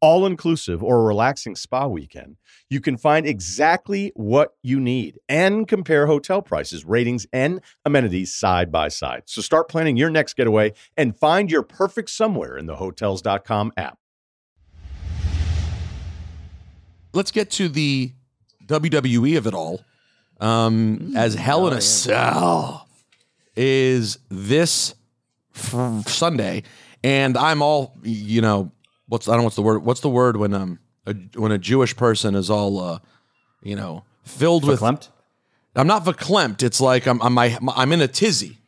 all inclusive or a relaxing spa weekend, you can find exactly what you need and compare hotel prices, ratings, and amenities side by side. So start planning your next getaway and find your perfect somewhere in the hotels.com app. Let's get to the WWE of it all. Um, as Hell in a Cell is this f- Sunday, and I'm all you know. What's I don't know what's the word? What's the word when um a, when a Jewish person is all uh you know filled with I'm not verklempt. It's like I'm I'm my, I'm in a tizzy.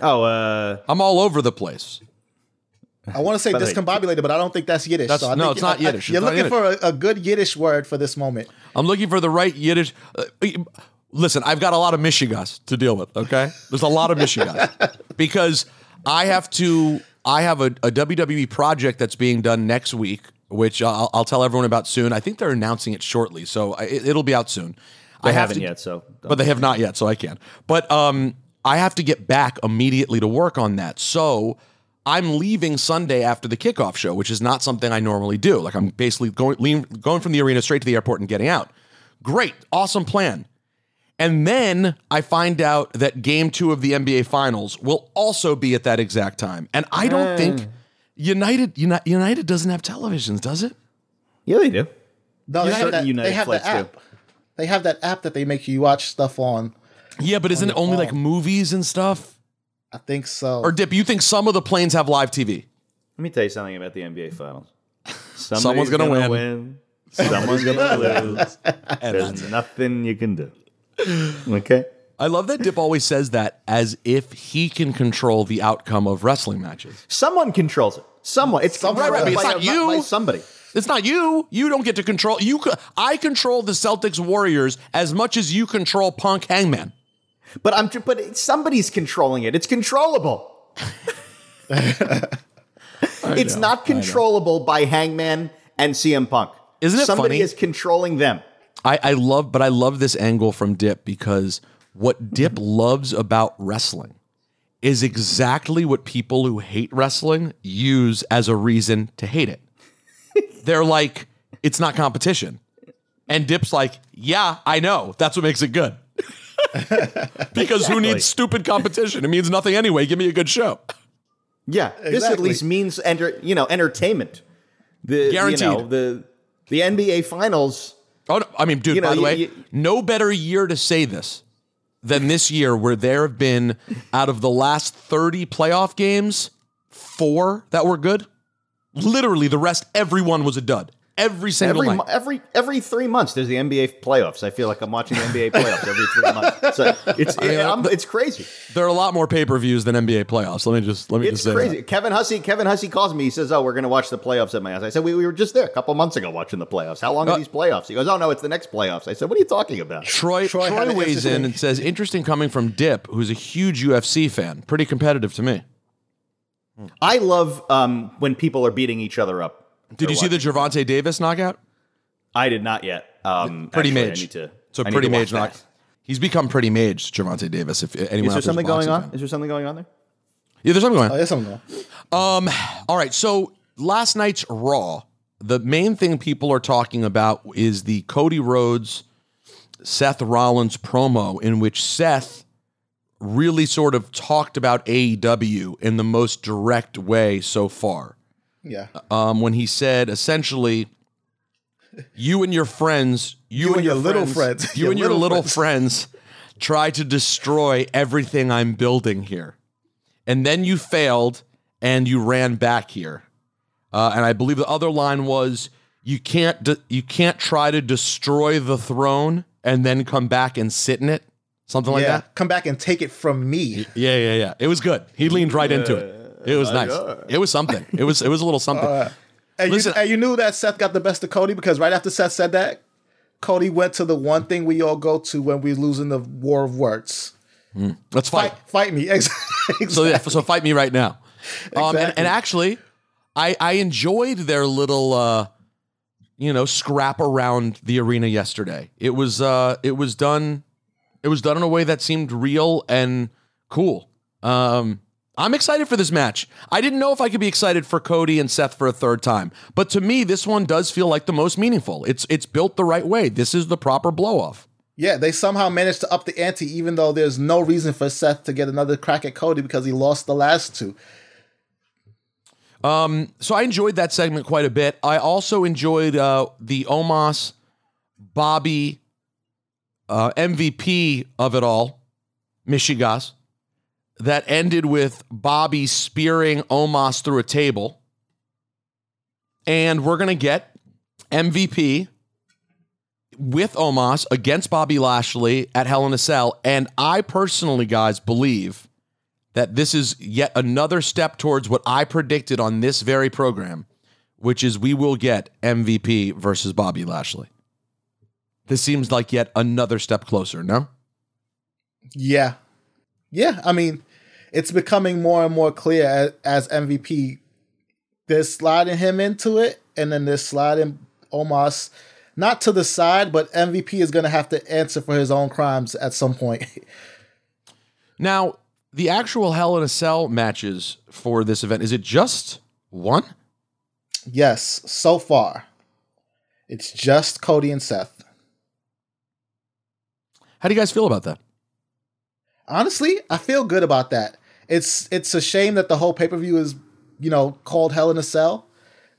Oh, uh, I'm all over the place. I want to say By the way, discombobulated, but I don't think that's Yiddish. That's- so I no, think it's not I- I- Yiddish. You're It's not looking for a, a good Yiddish word for this moment. I'm looking for the right Yiddish. Uh, listen, I've got a lot of Michigas to deal with. Okay, there's a lot of Michigas because I have to. I have a, a WWE project that's being done next week, which I'll, I'll tell everyone about soon. I think they're announcing it shortly, so I- it, it'll be out soon. They I have haven't to- yet, so but they have not yet, so I can. But um, I have to get back immediately to work on that. So I'm leaving Sunday after the kickoff show, which is not something I normally do. Like I'm basically going going from the arena straight to the airport and getting out. Great, awesome plan. And then I find out that game two of the NBA Finals will also be at that exact time. And I don't hmm. think United Uni- United doesn't have televisions, does it? yeah, they do. No, they have that. United they have the flights do. app. They have that app that they make you watch stuff on. Yeah, but isn't it only like movies and stuff? I think so. Or Dip, you think some of the planes have live TV? Let me tell you something about the NBA Finals. Someone's gonna win. Someone's gonna lose. And There's nothing you can do. Okay. I love that Dip always says that as if he can control the outcome of wrestling matches. Someone controls it. Someone. It's Someone- Right, right, but by, it's not you. by somebody. It's not you. You don't get to control. You. I control the Celtics Warriors as much as you control Punk Hangman. But I'm. But somebody's controlling it. It's controllable. it's know, not controllable by Hangman and CM Punk. Isn't it Somebody funny? is controlling them. I, I love, but I love this angle from Dip because what Dip mm-hmm. loves about wrestling is exactly what people who hate wrestling use as a reason to hate it. They're like, it's not competition. And Dip's like, yeah, I know. That's what makes it good. because who needs stupid competition? It means nothing anyway. Give me a good show. Yeah, this at least means enter, you know entertainment. The Guaranteed. You know, the the NBA Finals. Oh, no, I mean, dude, You know, by the you- way, you- no better year to say this than this year where there have been, out of the last 30 playoff games, four that were good. Literally, the rest, everyone was a dud. Every single Every night. every every three months, there's the NBA playoffs. I feel like I'm watching the NBA playoffs every three months. So it's I mean, I'm- it's crazy. there are a lot more pay per views than NBA playoffs. Let me just let me It's just say crazy. that. Kevin Hussey, Kevin Hussey calls me. He says, "Oh, we're going to watch the playoffs at my house." I said, "We, we were just there a couple months ago watching the playoffs. How long Uh, are these playoffs?" He goes, "Oh no, it's the next playoffs." I said, "What are you talking about?" Troy, Troy Troy, weighs in and says, interesting coming from Dip, who's a huge UFC fan. Pretty competitive to me. I love um, when people are beating each other up. Did you see the Gervonta Davis knockout? I did not yet. Um, Pretty actually, mage. I need to. So I pretty to watch mage that. knock. He's become pretty mage, Gervonta Davis. If anyone Is there there's something going on? fan. Is there something going on there? Yeah, there's something going on. Oh, yes, I'm going. Um, all right. So last night's Raw, the main thing people are talking about is the Cody Rhodes, Seth Rollins promo, in which Seth really sort of talked about AEW in the most direct way so far. Yeah. Um, when he said essentially, you and your friends, you, and, your little friends, friends, you your and your little little friends. friends try to destroy everything I'm building here and then you failed and you ran back here. Uh, and I believe the other line was you can't de- you can't try to destroy the throne and then come back and sit in it, something like yeah. that. Come back and take it from me. Yeah, yeah, yeah. It was good. He leaned right into it. It was nice. It was something. It was it was a little something. And you, and you knew that Seth got the best of Cody because right after Seth said that, Cody went to the one thing we all go to when we're losing the war of words. Let's fight. Fight, fight me. Exactly. So yeah, so fight me right now. Um, and, and actually, I I enjoyed their little uh, you know scrap around the arena yesterday. It was uh it was done it was done in a way that seemed real and cool. Um, I'm excited for this match. I didn't know if I could be excited for Cody and Seth for a third time, but to me, this one does feel like the most meaningful. It's it's built the right way. This is the proper blow off. Yeah, they somehow managed to up the ante, even though there's no reason for Seth to get another crack at Cody because he lost the last two. Um, so I enjoyed that segment quite a bit. I also enjoyed uh, the Omos Bobby uh, MVP of it all, Michigas, that ended with Bobby spearing Omos through a table. And we're going to get MVP with Omos against Bobby Lashley at Hell in a Cell. And I personally, guys, believe that this is yet another step towards what I predicted on this very program, which is we will get MVP versus Bobby Lashley. This seems like yet another step closer, no? Yeah. Yeah. I mean, it's becoming more and more clear as, as MVP. They're sliding him into it, and then they're sliding Omos not to the side, but MVP is going to have to answer for his own crimes at some point. Now, the actual Hell in a Cell matches for this event, is it just one? yes, so far, it's just Cody and Seth. How do you guys feel about that? Honestly, I feel good about that. It's it's a shame that the whole pay per view is you know called Hell in a Cell,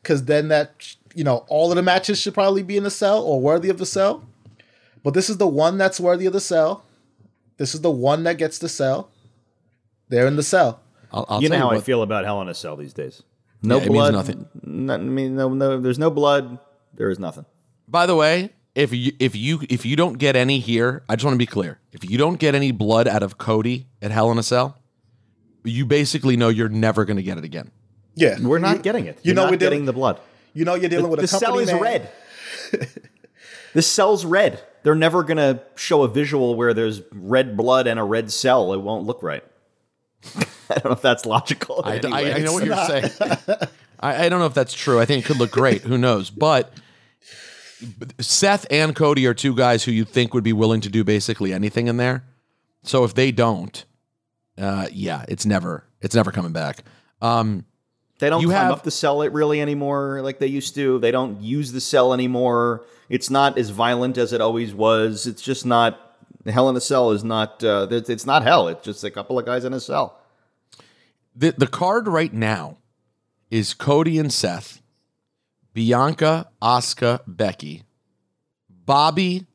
because then that you know all of the matches should probably be in the cell or worthy of the cell. But this is the one that's worthy of the cell. This is the one that gets the cell. They're in the cell. I'll, I'll you know tell how I feel about Hell in a Cell these days. No Yeah, it means blood. nothing. no- I mean, no, no. There's no blood. There is nothing. By the way, if you if you if you don't get any here, I just want to be clear. If you don't get any blood out of Cody at Hell in a Cell, you basically know you're never going to get it again. Yeah, We're not You- getting it. You You're know not we're getting dealing. the blood. You know you're dealing with a the cell company is man. red. the cell's red. They're never going to show a visual where there's red blood and a red cell. It won't look right. I don't know if that's logical. in I, I- I know what you're saying. I, I don't know if that's true. I think it could look great. Who knows? But Seth and Cody are two guys who you think would be willing to do basically anything in there. So if they don't, uh, yeah, it's never it's never coming back. Um, They don't You climb have- up the cell it really anymore like they used to. They don't use the cell anymore. It's not as violent as it always was. It's just not. Hell in a cell is not. Uh, it's not hell. It's just a couple of guys in a cell. the the card right now is Cody and Seth, Bianca, Asuka, Becky, Bobby,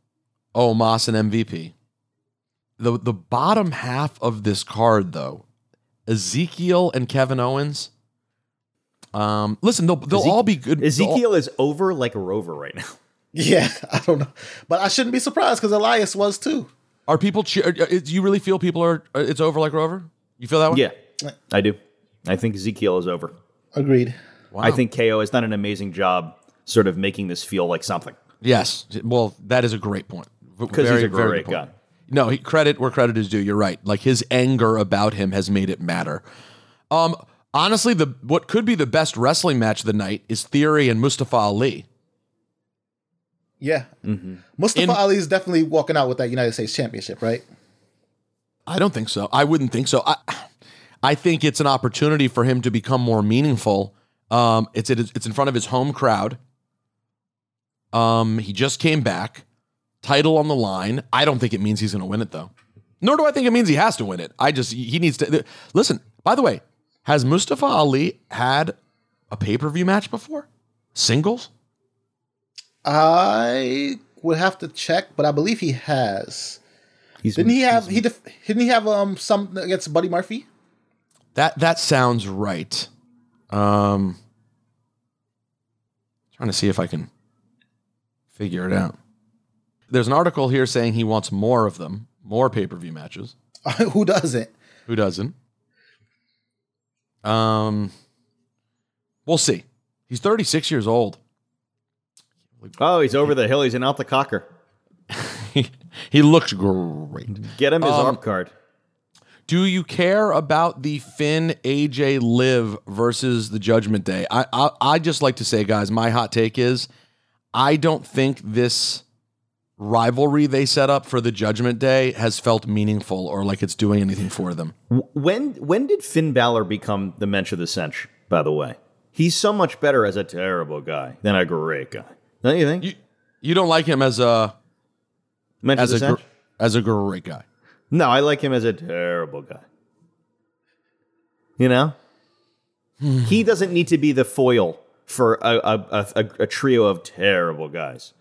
Omos, and MVP. The the bottom half of this card though, Ezekiel and Kevin Owens. Um, listen, they'll they'll Ezek- all be good. they'll all- Ezekiel is over like a rover right now. Yeah, I don't know, but I shouldn't be surprised because Elias was too. are people cheer? uh, Do you really feel people are? uh, It's over like Rover. You feel that way? Yeah, I do. I think Ezekiel is over. Agreed. Wow. I think KO has done an amazing job, sort of making this feel like something. Yes. Well, that is a great point. Because he's a very great guy. No, he, credit where credit is due. You're right. Like his anger about him has made it matter. Um, honestly, the what could be the best wrestling match of the night is Theory and Mustafa Ali. Yeah, Mm-hmm. Mustafa In- Ali is definitely walking out with that United States Championship, right? I don't think so. I wouldn't think so. I, I think it's an opportunity for him to become more meaningful. Um, it's it, it's in front of his home crowd. Um, he just came back, title on the line. I don't think it means he's going to win it though. Nor do I think it means he has to win it. I just he needs to listen. By the way, has Mustafa Ali had a pay per view match before? Singles? I would have to check, but I believe he has. He's didn't he have he def, didn't he have um some against Buddy Murphy? That that sounds right. Um, trying to see if I can figure it out. There's an article here saying he wants more of them, more pay per view matches. Who doesn't? Who doesn't? Um, we'll see. He's 36 years old. Oh, he's over the hill. He's an alter kocker. he, he looks great. Get him his Um, arm card. Do you care about the Finn AJ Liv versus the Judgment Day? I, I I just like to say, guys, my hot take is I don't think this rivalry they set up for the Judgment Day has felt meaningful or like it's doing anything for them. When when did Finn Balor become the mensch of the cinch? By the way, he's so much better as a terrible guy than a great guy. Don't you think? You you don't like him as a mensch as of the a gr- as a great guy. No, I like him as a terrible guy. You know, hmm. he doesn't need to be the foil for a, a, a, a trio of terrible guys.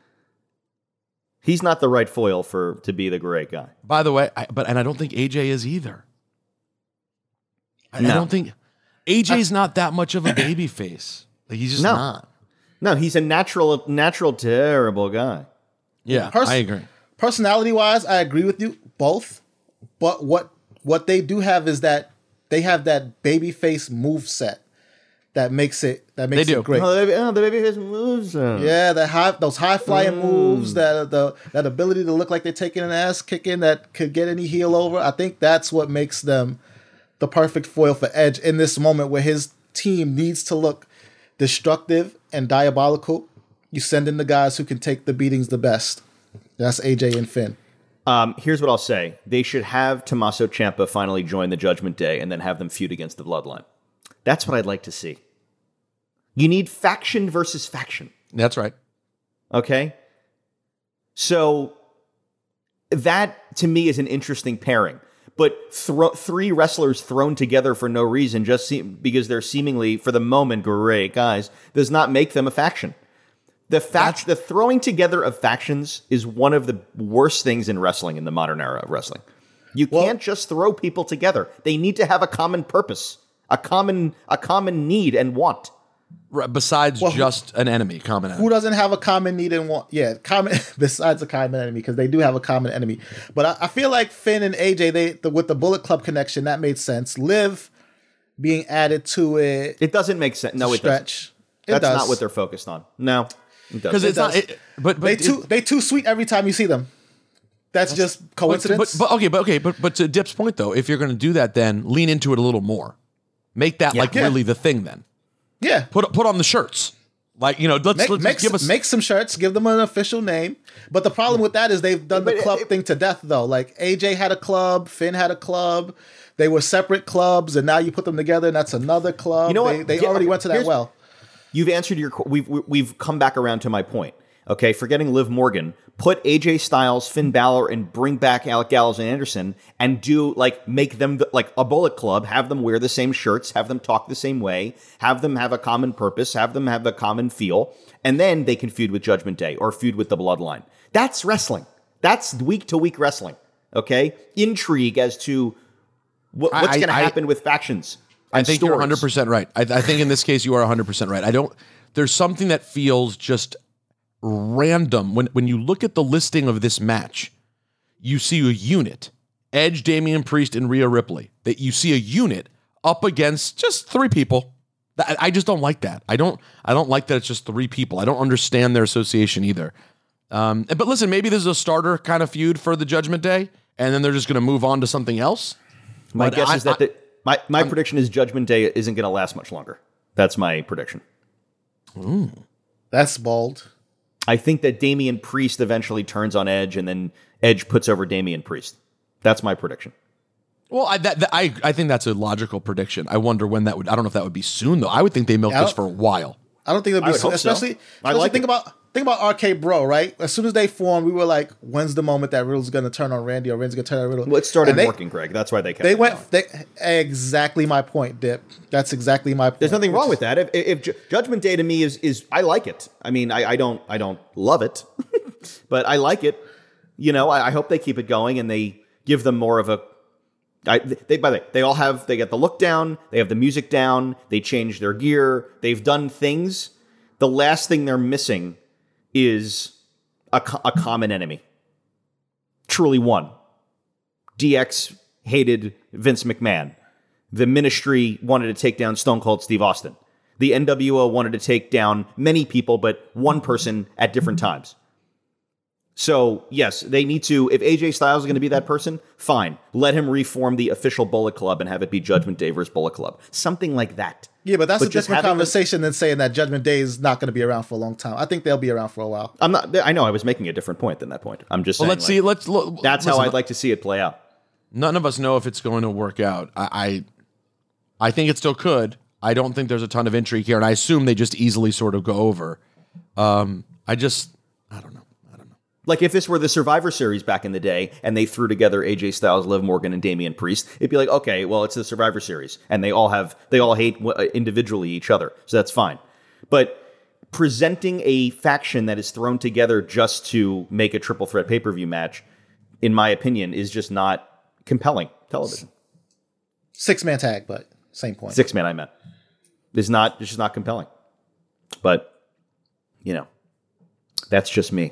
He's not the right foil for to be the great guy. By the way, I, but and I don't think AJ is either. I, I don't think AJ's not that much of a baby face. Like he's just No. not. No, he's a natural, natural terrible guy. Yeah, Pers- I agree. Personality wise, I agree with you both. But what what they do have is that they have that baby face move set that makes it that makes They do. it great. Oh, the baby, oh, the baby face moves. uh. Yeah, that high those high flying Mm. moves, that the that ability to look like they're taking an ass kicking that could get any heel over. I think that's what makes them the perfect foil for Edge in this moment where his team needs to look destructive and diabolical. You send in the guys who can take the beatings the best. That's AJ and Finn. Um, here's what I'll say: They should have Tommaso Ciampa finally join the Judgment Day, and then have them feud against the Bloodline. That's what I'd like to see. You need faction versus faction. That's right. Okay. So that to me is an interesting pairing. But thro- three wrestlers thrown together for no reason, just seem- because they're seemingly, for the moment, great guys, does not make them a faction. The fact, the throwing together of factions is one of the worst things in wrestling in the modern era of wrestling. You can't just throw people together. They need to have a common purpose, a common, a common need and want. R- besides Well, who- just an enemy, common enemy. Who doesn't have a common need and want? Yeah, common besides a common enemy because they do have a common enemy. But I, I feel like Finn and AJ, they the, with the Bullet Club connection, that made sense. Liv being added to it, It doesn't make sense. No, it doesn't. stretch. It That's does. not what they're focused on. No, it Because doesn't. it's not. does. It, but but they it- too they too sweet every time you see them. That's, just coincidence. but, but okay, but okay, but but to Dip's point though, if you're going to do that, then lean into it a little more. Make that like Yeah. really the thing. Then yeah, put put on the shirts. Like you know, let's make let's make, give some, us make some shirts, give them an official name. But the problem with that is they've done the But it- club it- thing to death though. Like AJ had a club, Finn had a club. They were separate clubs, and now you put them together, and that's another club. You know they, what? They Yeah, already okay, went to that here's- well. You've answered your. We've we've come back around to my point. Okay, forgetting Liv Morgan, put AJ Styles, Finn Balor, and bring back Alec Gallows and Anderson, and do like make them the, like a Bullet Club. Have them wear the same shirts, have them talk the same way, have them have a common purpose, have them have a common feel, and then they can feud with Judgment Day or feud with the Bloodline. That's wrestling. That's week to week wrestling. Okay, intrigue as to what, what's going to I- happen with factions. I think you're 100 percent right. I, I think in this case you are 100 percent right. I don't. There's something that feels just random when when you look at the listing of this match. You see a unit, Edge, Damian Priest, and Rhea Ripley. That you see a unit up against just three people. I just don't like that. I don't. I don't like that it's just three people. I don't understand their association either. Um, but listen, maybe this is a starter kind of feud for the Judgment Day, and then they're just going to move on to something else. My But guess I- is that I- the, my my prediction is Judgment Day isn't going to last much longer. That's my prediction. That's bold. I think that Damian Priest eventually turns on Edge, and then Edge puts over Damian Priest. That's my prediction. Well, I, that, that- I I think that's a logical prediction. I wonder when that would. I don't know if that would be soon though. I would think they milk this for a while. I don't think it'll I be would so, hope so. especially. I like think it. about think about RK Bro, right? As soon as they formed, we were like, "When's the moment that Riddle's going to turn on Randy or Randy's going to turn on Riddle?" Well, it started they, working, Greg. That's why they kept. They went they, exactly my point, Dip. That's exactly my point. There's nothing wrong with that. If, if Ju- Judgment Day to me is is I like it. I mean, I, I don't I don't love it, but I like it. You know, I, I hope they keep it going and they give them more of a. I, they by the way, they all have they get the look down, they have the music down, they change their gear, they've done things. The last thing they're missing is a, co- a common enemy. Truly one. DX hated Vince McMahon. The ministry wanted to take down Stone Cold Steve Austin. The NWO wanted to take down many people, but one person at different times. So, yes, they need to. If AJ Styles is going to be that person, fine. Let him reform the official Bullet Club and have it be Judgment Day versus Bullet Club. Something like that. Yeah, but that's But a different having them- conversation than saying that Judgment Day is not going to be around for a long time. I think they'll be around for a while. I'm not. I know I was making a different point than that point. I'm just Well, saying. let's like, see. Let's look. That's how I'd like to see it play out. None of us know if it's going to work out. I, I, I think it still could. I don't think there's a ton of intrigue here, and I assume they just easily sort of go over. Um, I just, I don't know. Like if this were the Survivor Series back in the day, and they threw together AJ Styles, Liv Morgan, and Damian Priest, it'd be like, okay, well, it's the Survivor Series, and they all have they all hate uh, individually each other, so that's fine. But presenting a faction that is thrown together just to make a triple threat pay per view match, in my opinion, is just not compelling television. Six man tag, but same point. Six man, I meant, is not it's just not compelling. But you know, that's just me.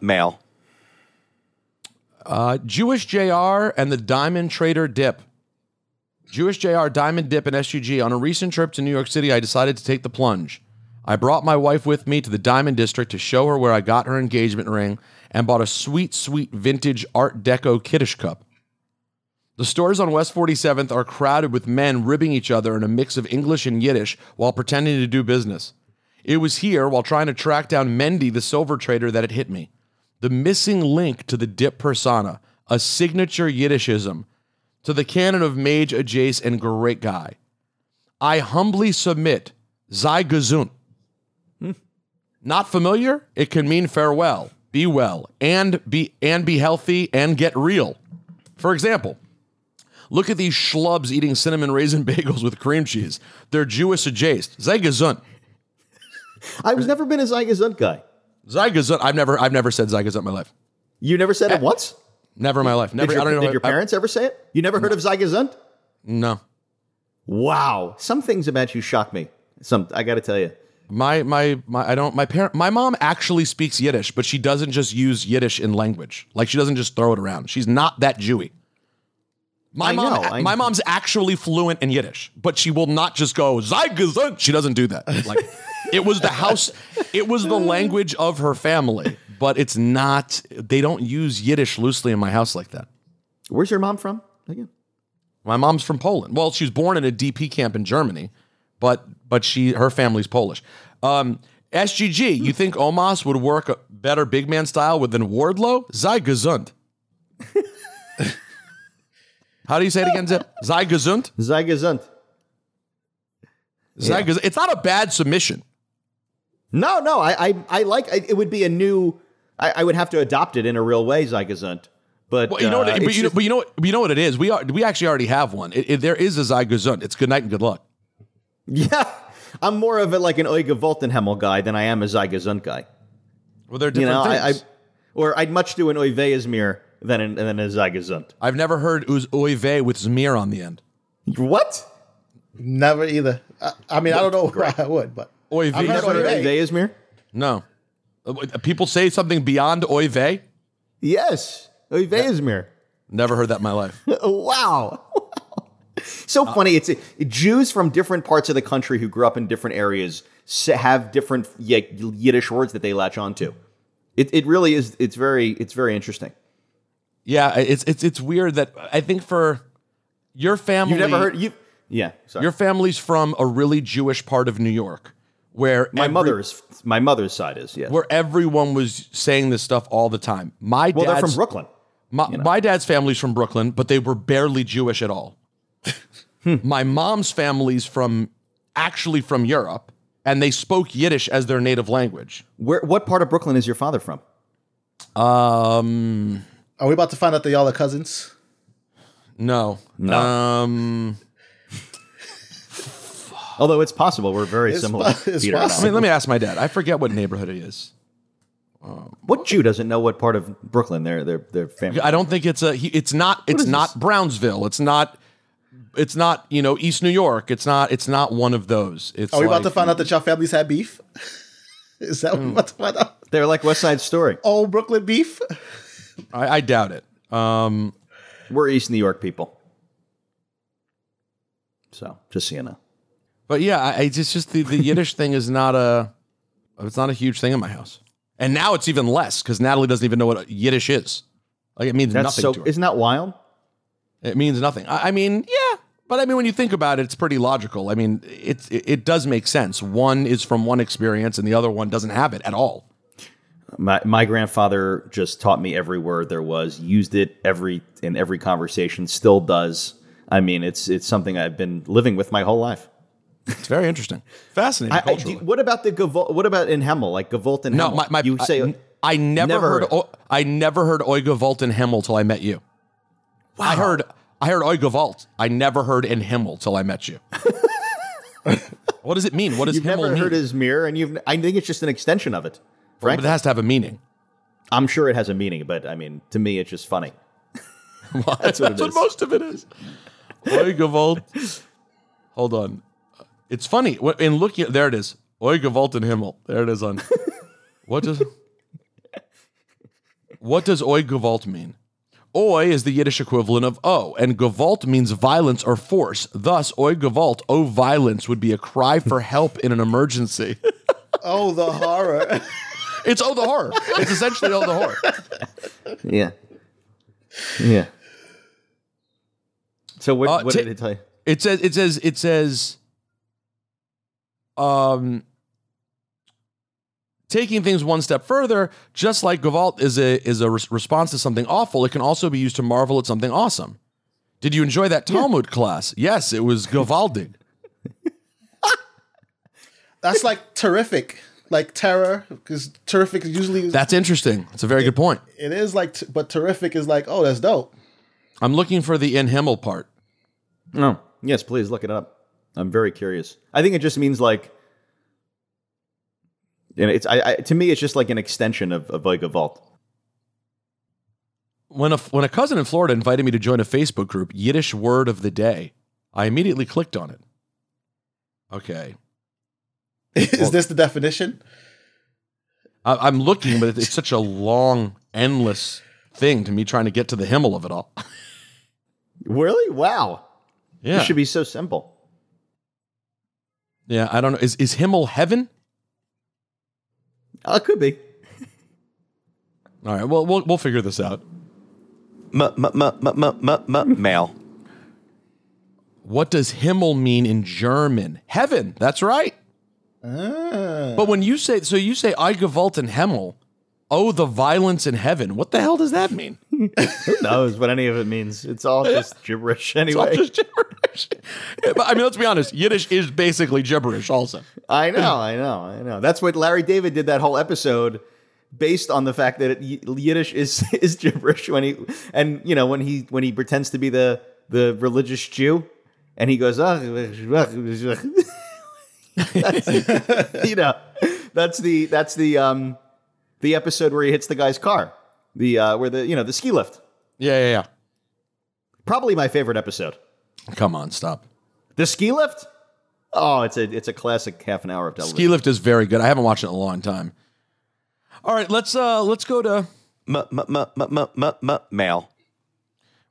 Mail. Uh, Jewish JR and the Diamond Trader Dip. Jewish JR, Diamond Dip, and SUG. On a recent trip to New York City, I decided to take the plunge. I brought my wife with me to the Diamond District to show her where I got her engagement ring and bought a sweet, sweet vintage Art Deco Kiddush cup. The stores on West 47th are crowded with men ribbing each other in a mix of English and Yiddish while pretending to do business. It was here, while trying to track down Mendy, the silver trader, that it hit me. The missing link to the dip persona, a signature Yiddishism, to the canon of mage, a jace, and great guy. I humbly submit, sei gesund. Hmm. Not familiar? It can mean farewell, be well, and be and be healthy and get real. For example, look at these schlubs eating cinnamon raisin bagels with cream cheese. They're Jewish adjacent. Sei gesund. I've never been a Sei gesund guy. Gesund. I've never I've never said gesund in my life. You never said it once? Never in my life. Never. did your, I don't know. did your I- parents ever say it? You never heard of Sei gesund? no. Wow. Some things about you shock me. Some I got to tell you. My my my I don't my parent my mom actually speaks Yiddish, but she doesn't just use Yiddish in language. Like she doesn't just throw it around. She's not that Jewy. My I mom know, I- my mom's actually fluent in Yiddish, but she will not just go sei gesund. She doesn't do that. Like it was the house it was the language of her family, but it's not they don't use Yiddish loosely in my house like that. Where's your mom from? Again. My mom's from Poland. Well, she was born in a DP camp in Germany, but but she her family's Polish. Um, SGG, you think Omos would work a better big man style within Wardlow? Sei gesund. How do you say it again, Zip? Sei gesund? Sei gesund. It's not a bad submission. No, no. I I, I like I, it would be a new I, I would have to adopt it in a real way, Sei gesund. But Well, you know, what, uh, it- but, it's you know, just- but you know, what- you know what it is. We are we actually already have one. It, it- there is a Sei gesund. It's good night and good luck. Yeah. I'm more of a like an Oiga Voltenhemmel guy than I am a Sei gesund guy. Well, they're You different know, I, I things. or I'd much do an Oiveasmir than an, than a Sei gesund. I've never heard uz oive with Zmir on the end. What? Never either. I, I mean, I don't know why I would, but Oive. I've heard What an Oive. Oiveasmir? No. Uh, People say something beyond oive. Yes. Oy vey, Oiveasmir. Never heard that in my life. wow. so funny. It's Jews from different parts of the country who grew up in different areas have different Yi- Yiddish words that they latch onto. It, it really is. It's very it's very interesting. Yeah, it's it's it's weird that I think for your family, You've never heard you? Yeah. Sorry. your family's from a really Jewish part of New York, where my every- mother's my mother's side is yes. where everyone was saying this stuff all the time. My well, they're dad's from Brooklyn. My, my dad's family's from Brooklyn, but they were barely Jewish at all. Hmm. My mom's family's from actually from Europe, and they spoke Yiddish as their native language. Where what part of Brooklyn is your father from? Um, are we about to find out that y'all are cousins? no, No. Um, Although it's possible we're very It's similar. po- it's Peter I. I mean, let me ask my dad. I forget what neighborhood it is. is. What Jew doesn't know what part of Brooklyn their their their family? I don't think it's a. He, it's not. It's is not Brownsville. It's not. It's not. You know, East New York. It's not. It's not one of those. It's. Are we about to like- find out that y'all families had beef? Is that what we're about to find out? They're like West Side Story. Old Brooklyn beef? I, I doubt it. Um, We're East New York people. So just so you know. But yeah, I, just the, the Yiddish thing is not a it's not a huge thing in my house. And now it's even less because Natalie doesn't even know what Yiddish is. Like it means That's nothing so. to her. Isn't that wild? It means nothing. I, I mean, yeah, but I mean, when you think about it, it's pretty logical. I mean, it, it it does make sense. One is from one experience, and the other one doesn't have it at all. My my grandfather just taught me every word there was. Used it every in every conversation. Still does. I mean, it's it's something I've been living with my whole life. It's very interesting, fascinating. I, I, do- what about the What about in Hemmel? Like Gavolt and no, Hemmel? my, my you say I, I never, Never heard. heard. O, I never heard Oiga Volt in Himmel till I met you. Wow. I heard I heard Oiga Volt. I never heard in Himmel till I met you. what does it mean? What does you've Himmel never mean? heard his mirror, and you've. I think it's just an extension of it. Right, but it has to have a meaning. I'm sure it has a meaning, but I mean, to me, it's just funny. That's what it is. most of it is. Oiga Volt. Hold on. It's funny. In looking at there it is. Oiga Volt in Himmel. There it is on. what does What does Oi Gewalt mean? Oi is the Yiddish equivalent of O, and Gewalt means violence or force. Thus, Oi Gewalt, O violence, would be a cry for help in an emergency. Oh, the horror. it's Oh the horror. It's essentially Oh the horror. Yeah. Yeah. So what, Uh, what ta- did it tell you? It says it says it says um taking things one step further, just like Gavalt is a is a res- response to something awful, it can also be used to marvel at something awesome. Did you enjoy that Talmud class? Yes, it was gewaldig. That's like terrific, like terror, because terrific is usually That's interesting. It's a very good point. it is like, t- but terrific is like, oh, that's dope. I'm looking for the in Himmel part. No. Yes, please look it up. I'm very curious. I think it just means like, and it's I, I to me it's just like an extension of, of like a vault. When a when a cousin in Florida invited me to join a Facebook group, Yiddish word of the day, I immediately clicked on it. Okay, is this the definition? I, I'm looking, but it's such a long, endless thing to me trying to get to the Himmel of it all. Really? Wow. Yeah, It should be so simple. Yeah. I don't know. Is is Himmel heaven? Uh, it could be. All right. Well, we'll we'll figure this out. M- m- m- m- m- m- m- male. What does Himmel mean in German? Heaven. That's right. Ah. But when you say so, you say I Gewalt in Himmel. Oh, the violence in heaven. What the hell does that mean? Who knows what any of it means? It's all just gibberish It's all anyway. just gibberish. Yeah, but I mean, let's be honest. Yiddish is basically gibberish, also. I know, I know, I know. That's what Larry David did that whole episode based on the fact that it, Yiddish is is gibberish when he and you know when he when he pretends to be the the religious Jew and he goes oh you know that's the that's the um the episode where he hits the guy's car the uh where the you know the ski lift Yeah, yeah, yeah. probably my favorite episode Come on, stop. the ski lift oh it's a it's a classic half an hour of television Ski lift is very good. I haven't watched it in a long time. All right, let's uh let's go to M- m- m- m- m- m- m-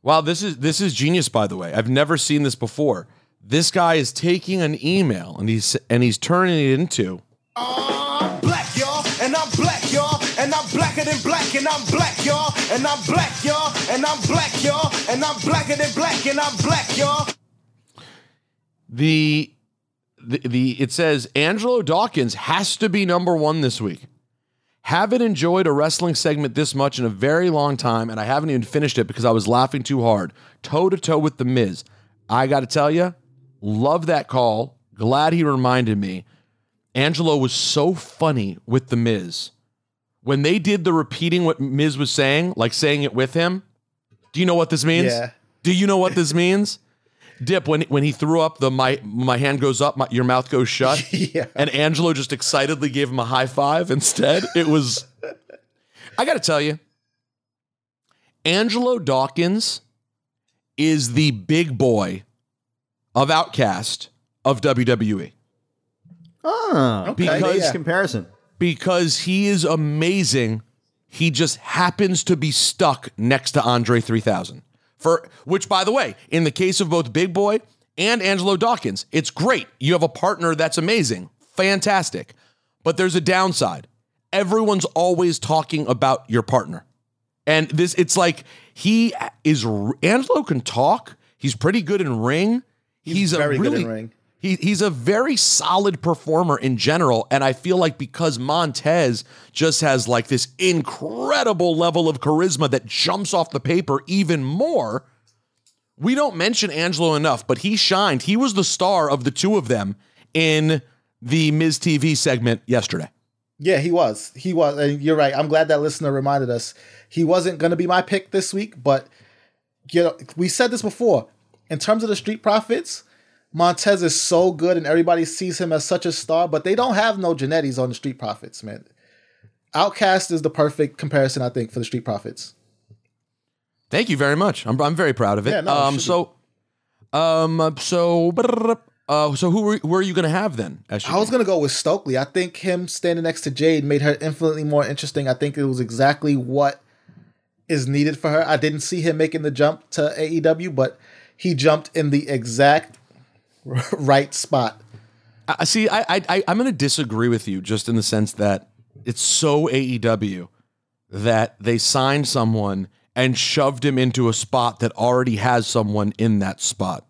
Wow, this is this is genius by the way. I've never seen this before. This guy is taking an email and he's and he's turning it into black, y'all, and I'm black, y'all, and I'm blacker than black, and I'm black, y'all, and I'm black, y'all, and I'm black, y'all, and I'm blacker than black, and I'm black, y'all. the the, the it says Angelo Dawkins has to be number one this week. Haven't enjoyed a wrestling segment this much in a very long time, and I haven't even finished it because I was laughing too hard. Toe to toe with the Miz. I got to tell you, love that call. Glad he reminded me. Angelo was so funny with the Miz. When they did the repeating what Miz was saying, like saying it with him, do you know what this means? Yeah. Do you know what this means? Dip when when he threw up the my my hand goes up, my, your mouth goes shut. Yeah. And Angelo just excitedly gave him a high five instead. It was I got to tell you Angelo Dawkins is the big boy of OutKast of. WWE Ah, Okay, because yeah. comparison. Because he is amazing. He just happens to be stuck next to Andre 3000. For which by the way, in the case of both Big Boi and Angelo Dawkins, it's great. You have a partner that's amazing. Fantastic. But there's a downside. Everyone's always talking about your partner. And this it's like he is Angelo can talk. He's pretty good in ring. He's, very a good in ring. He, he's a very solid performer in general. And I feel like because Montez just has like this incredible level of charisma that jumps off the paper even more, we don't mention Angelo enough, but he shined. He was the star of the two of them in the Miz TV segment yesterday. Yeah, he was. He was. And you're right. I'm glad that listener reminded us. He wasn't going to be my pick this week, but you know, we said this before. In terms of the Street Profits, Montez is so good and everybody sees him as such a star, but they don't have no Genettis on the Street Profits, man. OutKast is the perfect comparison, I think, for the Street Profits. Thank you very much. I'm, I'm very proud of it. Yeah, no, um, so, um, so, uh, so who were, who are you going to have then? I was gonna go with Stokely. I think him standing next to Jade made her infinitely more interesting. I think it was exactly what is needed for her. I didn't see him making the jump to AEW, but he jumped in the exact right spot. I see. I, I, I'm going to disagree with you just in the sense that it's so AEW that they signed someone and shoved him into a spot that already has someone in that spot.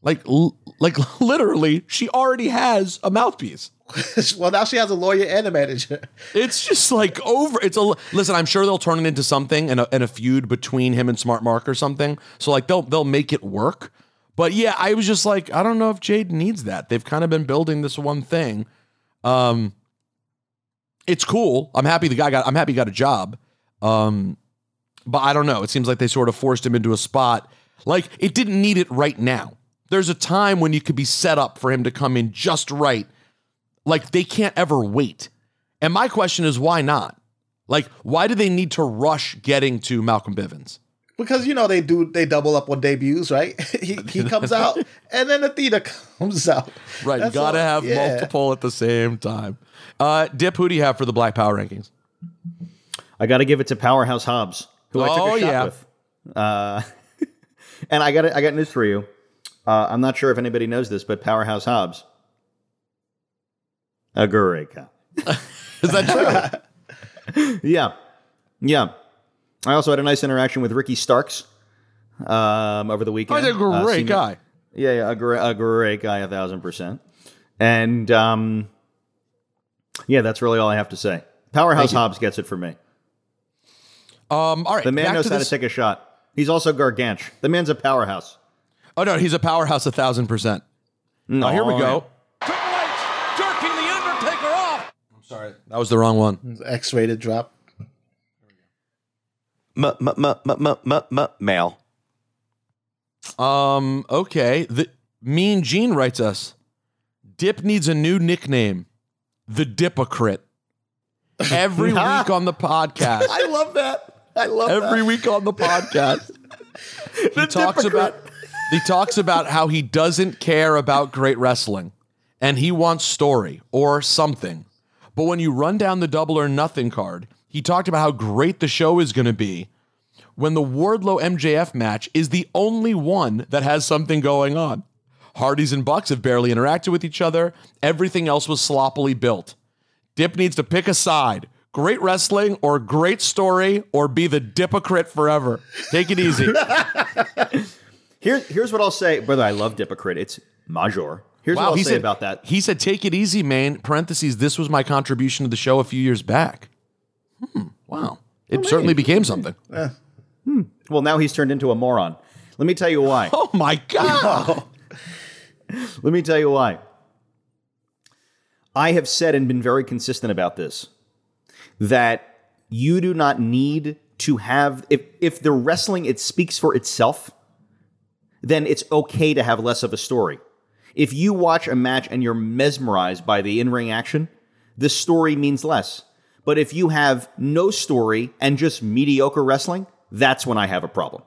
Like, l- like literally, she already has a mouthpiece. well, now she has a lawyer and a manager. It's just like over. It's a listen. I'm sure they'll turn it into something and a, and a feud between him and Smart Mark or something. So like they'll they'll make it work. But yeah, I was just like, I don't know if Jade needs that. They've kind of been building this one thing. Um, it's cool. I'm happy the guy got. I'm happy he got a job. Um, but I don't know. It seems like they sort of forced him into a spot. Like it didn't need it right now. There's a time when you could be set up for him to come in just right. Like they can't ever wait. And my question is, why not? Like, why do they need to rush getting to Malcolm Bivens? Because you know they do they double up on debuts, right? he he comes out and then Athena comes out. Right, That's you got to all- have yeah. multiple at the same time. Uh, Dip, who do you have for the Black Power rankings? I got to give it to Powerhouse Hobbs, who I took Oh, a shot yeah. with. Uh, and I got I got news for you. Uh, I'm not sure if anybody knows this, but Powerhouse Hobbs, a great guy. Is that true? yeah, yeah. I also had a nice interaction with Ricky Starks um, over the weekend. Oh, he's a great senior- guy. Yeah, yeah, a great, a great guy, a thousand percent. And um, yeah, that's really all I have to say. Powerhouse Hobbs gets it for me. Um, all right, The man knows to how this- to take a shot. He's also gargantuan. The man's a powerhouse. Oh no, he's a powerhouse, a thousand percent. No, oh, here we yeah. go. Jerking the Undertaker off. I'm sorry, that was the wrong one. X-rated drop. M- m- m- m- m- m- m- male. Um, okay. The Mean Gene writes us. Dip needs a new nickname, the Dipocryte. Every week on the podcast. I love that. I love that. Every that. week on the podcast. he talks Dipocryte. about he talks about how he doesn't care about great wrestling and he wants story or something. But when you run down the double or nothing card, he talked about how great the show is going to be when the Wardlow MJF match is the only one that has something going on. Hardys and Bucks have barely interacted with each other. Everything else was sloppily built. Dip needs to pick a side. Great wrestling or great story or be the dipocryte forever. Take it easy. Here, here's what I'll say, brother. I love Dipocryte. It's major. Here's what I'll he say said, about that. He said, take it easy, man. Parentheses, this was my contribution to the show a few years back. Hmm, wow. It certainly became something. Well, now he's turned into a moron. Let me tell you why. Oh my God. Let me tell you why. I have said and been very consistent about this that you do not need to have if if the wrestling it speaks for itself, then it's okay to have less of a story. If you watch a match and you're mesmerized by the in-ring action, the story means less. But if you have no story and just mediocre wrestling, that's when I have a problem.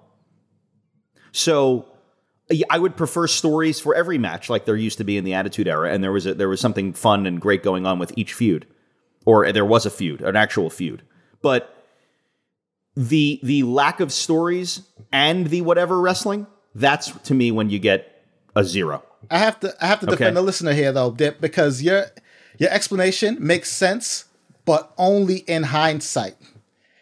So I would prefer stories for every match, like there used to be in the Attitude Era, and there was a, there was something fun and great going on with each feud, or there was a feud, an actual feud. But the the lack of stories and the whatever wrestling, that's to me when you get a zero. I have to I have to defend Okay. the listener here though, Dip, because your your explanation makes sense, but only in hindsight.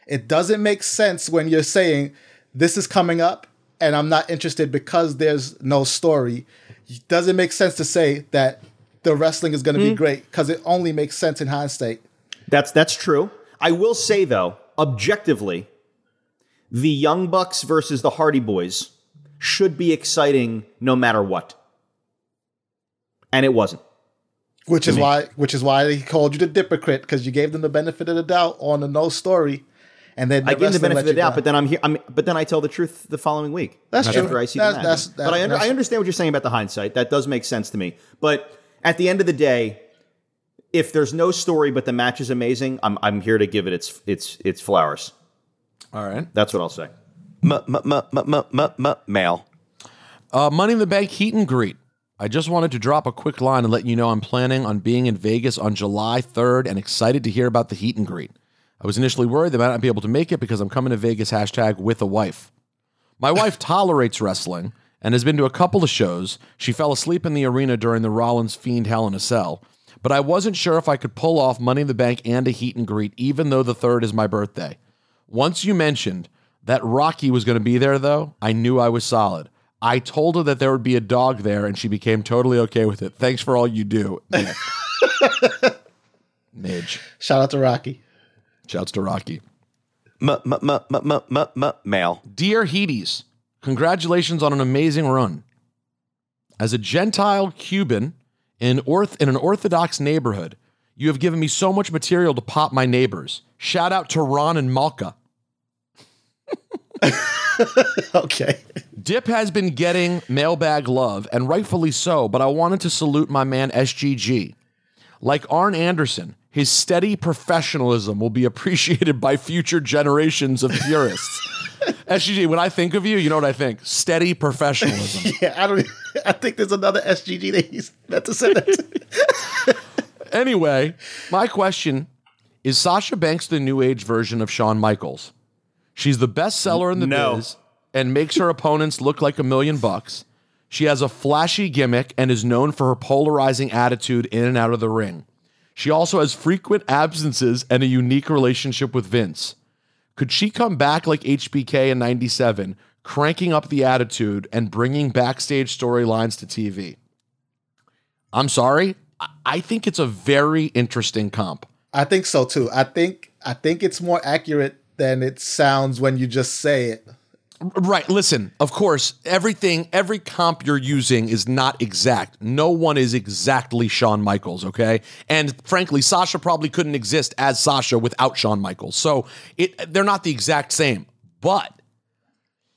It doesn't make sense when you're saying this is coming up and I'm not interested because there's no story. It doesn't make sense to say that the wrestling is going to Hmm. be great because it only makes sense in hindsight. That's that's true. I will say though, objectively, the Young Bucks versus the Hardy Boys should be exciting no matter what, and it wasn't. Which is me. why which is why he called you the hypocrite because you gave them the benefit of the doubt on the no story, and then I give them the benefit of the doubt, down. but then I'm here. I'm, but then I tell the truth the following week. That's after true. I see That's- the match. that's- but I, under, that's- I understand what you're saying about the hindsight. That does make sense to me. But at the end of the day, if there's no story but the match is amazing, I'm I'm here to give it its its its flowers. All right. That's what I'll say. M- m- m- m- m- m- m- male. Uh, Money in the Bank Heat and Greet. I just wanted to drop a quick line and let you know I'm planning on being in Vegas on July 3rd and excited to hear about the Heat and Greet. I was initially worried that I might not be able to make it because I'm coming to Vegas hashtag with a wife. My wife tolerates wrestling and has been to a couple of shows. She fell asleep in the arena during the Rollins Fiend Hell in a Cell, but I wasn't sure if I could pull off Money in the Bank and a Heat and Greet, even though the third is my birthday. Once you mentioned that Rocky was going to be there, though, I knew I was solid. I told her that there would be a dog there, and she became totally okay with it. Thanks for all you do, Nick. Midge. Shout out to Rocky. Shouts to Rocky. M- m- m- m- m- m- m- male. Dear Heaties, congratulations on an amazing run. As a Gentile Cuban in, orth- in an Orthodox neighborhood, you have given me so much material to pop my neighbors. Shout out to Ron and Malka. okay. Dip has been getting mailbag love, and rightfully so, but I wanted to salute my man SGG. Like Arn Anderson, his steady professionalism will be appreciated by future generations of purists. SGG, when I think of you, you know what I think? Steady professionalism. Yeah, I don't. I think there's another SGG that he's meant to say that. to. anyway, my question is Sasha Banks the new age version of Shawn Michaels? She's the best seller in the No. biz and makes her opponents look like a million bucks. She has a flashy gimmick and is known for her polarizing attitude in and out of the ring. She also has frequent absences and a unique relationship with Vince. Could she come back like HBK in 97, cranking up the attitude and bringing backstage storylines to TV? I'm sorry. I- think it's a very interesting comp. I think so too. I think I think it's more accurate than it sounds when you just say it. Right. Listen, of course, everything, every comp you're using is not exact. No one is exactly Shawn Michaels, okay? And frankly, Sasha probably couldn't exist as Sasha without Shawn Michaels. So it they're not the exact same. But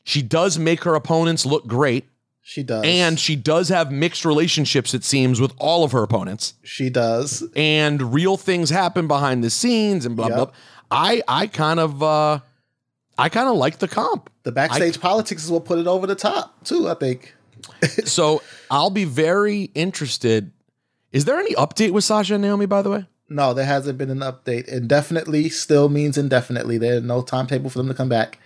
she does make her opponents look great. She does. And she does have mixed relationships, it seems, with all of her opponents. She does. And real things happen behind the scenes and blah, blah. Yep. I I kind of uh I kind of like the comp. The backstage politics is what put it over the top too. I think. so I'll be very interested. Is there any update with Sasha and Naomi, by the way? No, there hasn't been an update. Indefinitely still means indefinitely. There's no timetable for them to come back.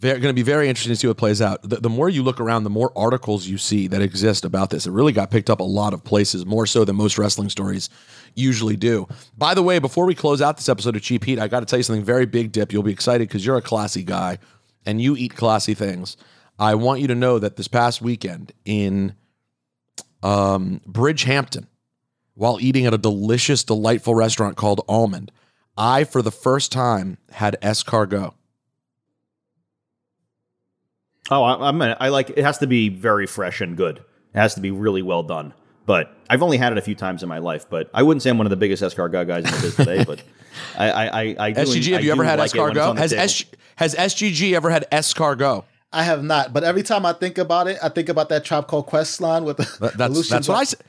Going to be very interesting to see what plays out. The, the more you look around, the more articles you see that exist about this. It really got picked up a lot of places, more so than most wrestling stories usually do. By the way, before we close out this episode of Cheap Heat, I got to tell you something very big, Dip. You'll be excited because you're a classy guy and you eat classy things. I want you to know that this past weekend in um, Bridgehampton, while eating at a delicious, delightful restaurant called Almond, I, for the first time, had escargot. Oh, I, I'm. I like. It has to be very fresh and good. It has to be really well done. But I've only had it a few times in my life. But I wouldn't say I'm one of the biggest escargot guys in the biz today. But I, I, I, I do, SGG, have I you ever had like it when it's escargot? on the Has. S, has SGG ever had escargot? I have not, but every time I think about it, I think about that Tribe Called Quest line with the That- That's, Lucian that's what I said.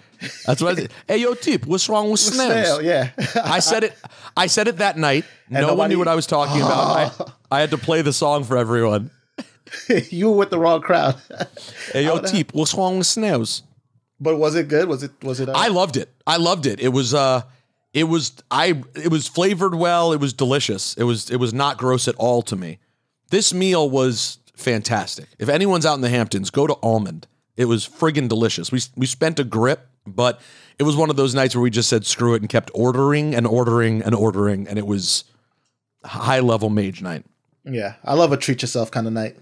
That's what I said. Hey, yo, Tip, what's wrong with snails? Snail, yeah. I said it. I said it that night. And no one knew what I was talking about. I, I had to play the song for everyone. you were with the wrong crowd. Hey, yo, Tip, what's wrong with snails? But was it good? Was it? Was it? Uh, I loved it. I loved it. It was uh it was I it was flavored well. It was delicious. It was it was not gross at all to me. This meal was fantastic. If anyone's out in the Hamptons, go to Almond. It was friggin' delicious. We we spent a grip, but it was one of those nights where we just said screw it and kept ordering and ordering and ordering and it was high level mage night. yeah, I love a treat yourself kind of night.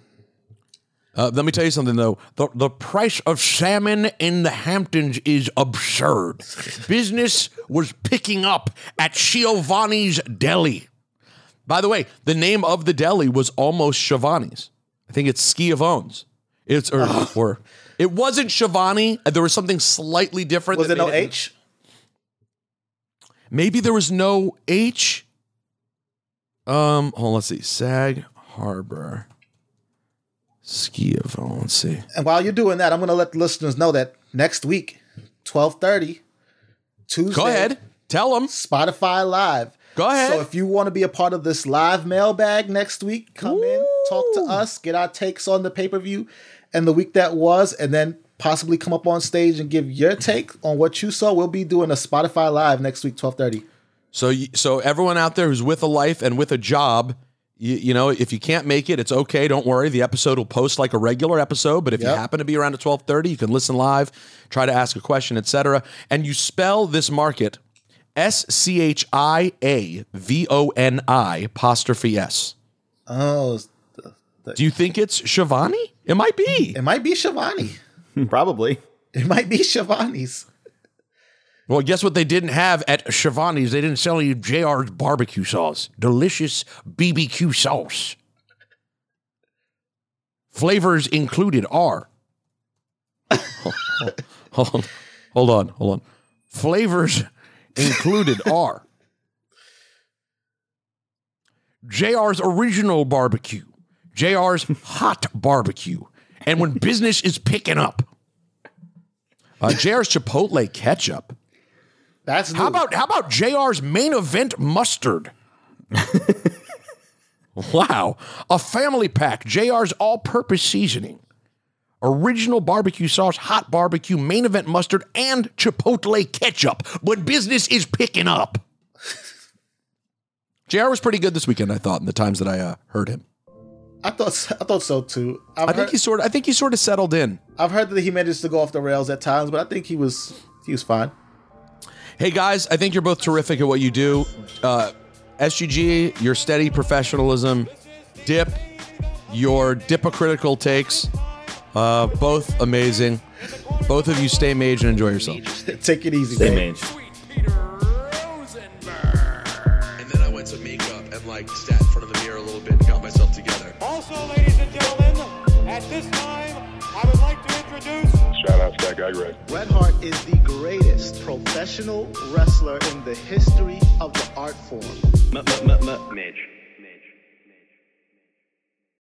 Uh, let me tell you something though. The, the price of salmon in the Hamptons is absurd. Business was picking up at Giovanni's Deli. By the way, the name of the deli was almost Shivani's. I think it's Schiavone's. It's or, or it wasn't Shivani. There was something slightly different. Was there no made H? Maybe there was no H. Um, hold on, let's see. Sag Harbor. See. And while you're doing that, I'm going to let the listeners know that next week, 12:30, Tuesday. Go ahead. Tell them. Spotify Live. Go ahead. So if you want to be a part of this live mailbag next week, come in, talk to us, get our takes on the pay-per-view and the week that was, and then possibly come up on stage and give your take on what you saw. We'll be doing a Spotify Live next week, 12:30. So, so everyone out there who's with a life and with a job, you, you know, if you can't make it, it's okay. Don't worry. The episode will post like a regular episode. But if you happen to be around at twelve thirty, you can listen live, try to ask a question, etc. And you spell this market S C H I A V O N I apostrophe S. Oh, Do you think it's Shivani? It might be. it might be Shivani. Probably. It might be Shivani's. Well, guess what they didn't have at Shivani's? They didn't sell you JR's barbecue sauce. Delicious BBQ sauce. Flavors included are hold on, hold on, hold on. Flavors included are JR's original barbecue, JR's hot barbecue, and when business is picking up, uh, JR's chipotle ketchup. That's how about how about JR's main event mustard? wow, a family pack, JR's all-purpose seasoning, original barbecue sauce, hot barbecue, main event mustard, and chipotle ketchup. When business is picking up. JR was pretty good this weekend, I thought, in the times that I uh, heard him. I thought I thought so too. I've I think heard, he sort of I think he sort of settled in. I've heard that he managed to go off the rails at times, but I think he was he was fine. Hey guys, I think you're both terrific at what you do. Uh, SGG, your steady professionalism, Dip, your dipocritical takes, uh, both amazing. Both of you stay mage and enjoy yourself. Take it easy. Stay babe. mage. And then I went to makeup and like sat in front of the mirror a little bit and got myself together. Also, ladies and gentlemen, at this time, I would like to introduce Shout out to that guy, Greg. Bret Hart is the greatest professional wrestler in the history of the art form. Midge.